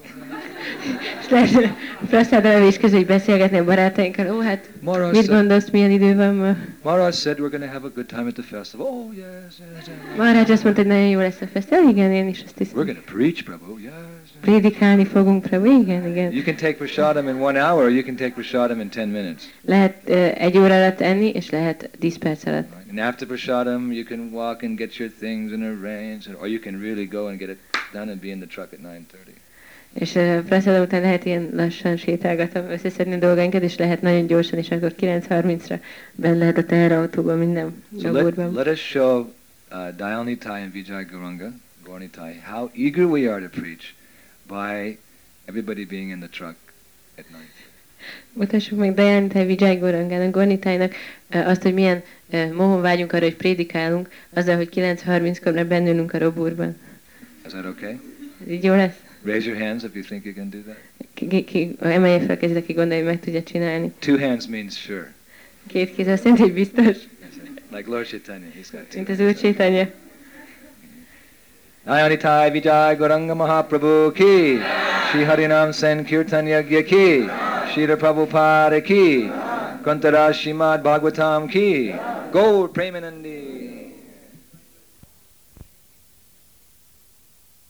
[LAUGHS] És lehet praszádra is közül, beszélgetni a barátainkkal. Ó, hát Maharaj mit gondolsz, milyen idő van ma? Maharaj said we're going to have a good time at the festival. Oh, yes, yes, yes. Maharaj azt mondta, hogy nagyon jó lesz a fesztivál. Igen, én is azt We're hiszem. going to preach, Prabhu. Yes. Prédikálni fogunk, Prabhu. Igen, igen. You can take prasadam in one hour, or you can take prasadam in ten minutes. Lehet uh, egy óra alatt enni, és lehet 10 perc alatt. Right? And after prasadam, you can walk and get your things and arrange, or you can really go and get it done and be in the truck at 9:30. És uh, praszada után lehet ilyen lassan sétálgatom, összeszedni dolgainkat, és lehet nagyon gyorsan, és akkor 9.30-ra benne lehet a teherautóban minden So let, let us show uh, Dayalnitai and Vijay Guranga, Gaurnitai, how eager we are to preach by everybody being in the truck at night. Mutassuk meg Dajánitáj Vijay Gorangának, Gornitájnak azt, hogy milyen mohon vágyunk arra, hogy prédikálunk, azzal, hogy 9.30-kor bennülünk a robúrban. Is that okay? Így jó lesz? Raise your hands if you think you can do that. Ki, ki, emelje fel a kezét, aki gondolja, hogy meg tudja csinálni. Two hands means sure. Két kéz azt jelenti, hogy biztos, Like Lord Chaitanya, he's got two. mint az úr Csétanya. नयनिथाय विजय गौरंग महाप्रभु की श्री हरिनाम सेन कीर्तन यज्ञ की श्री प्रभु फार की कंतरा श्रीमद भागवतम की गौर प्रेमनंदी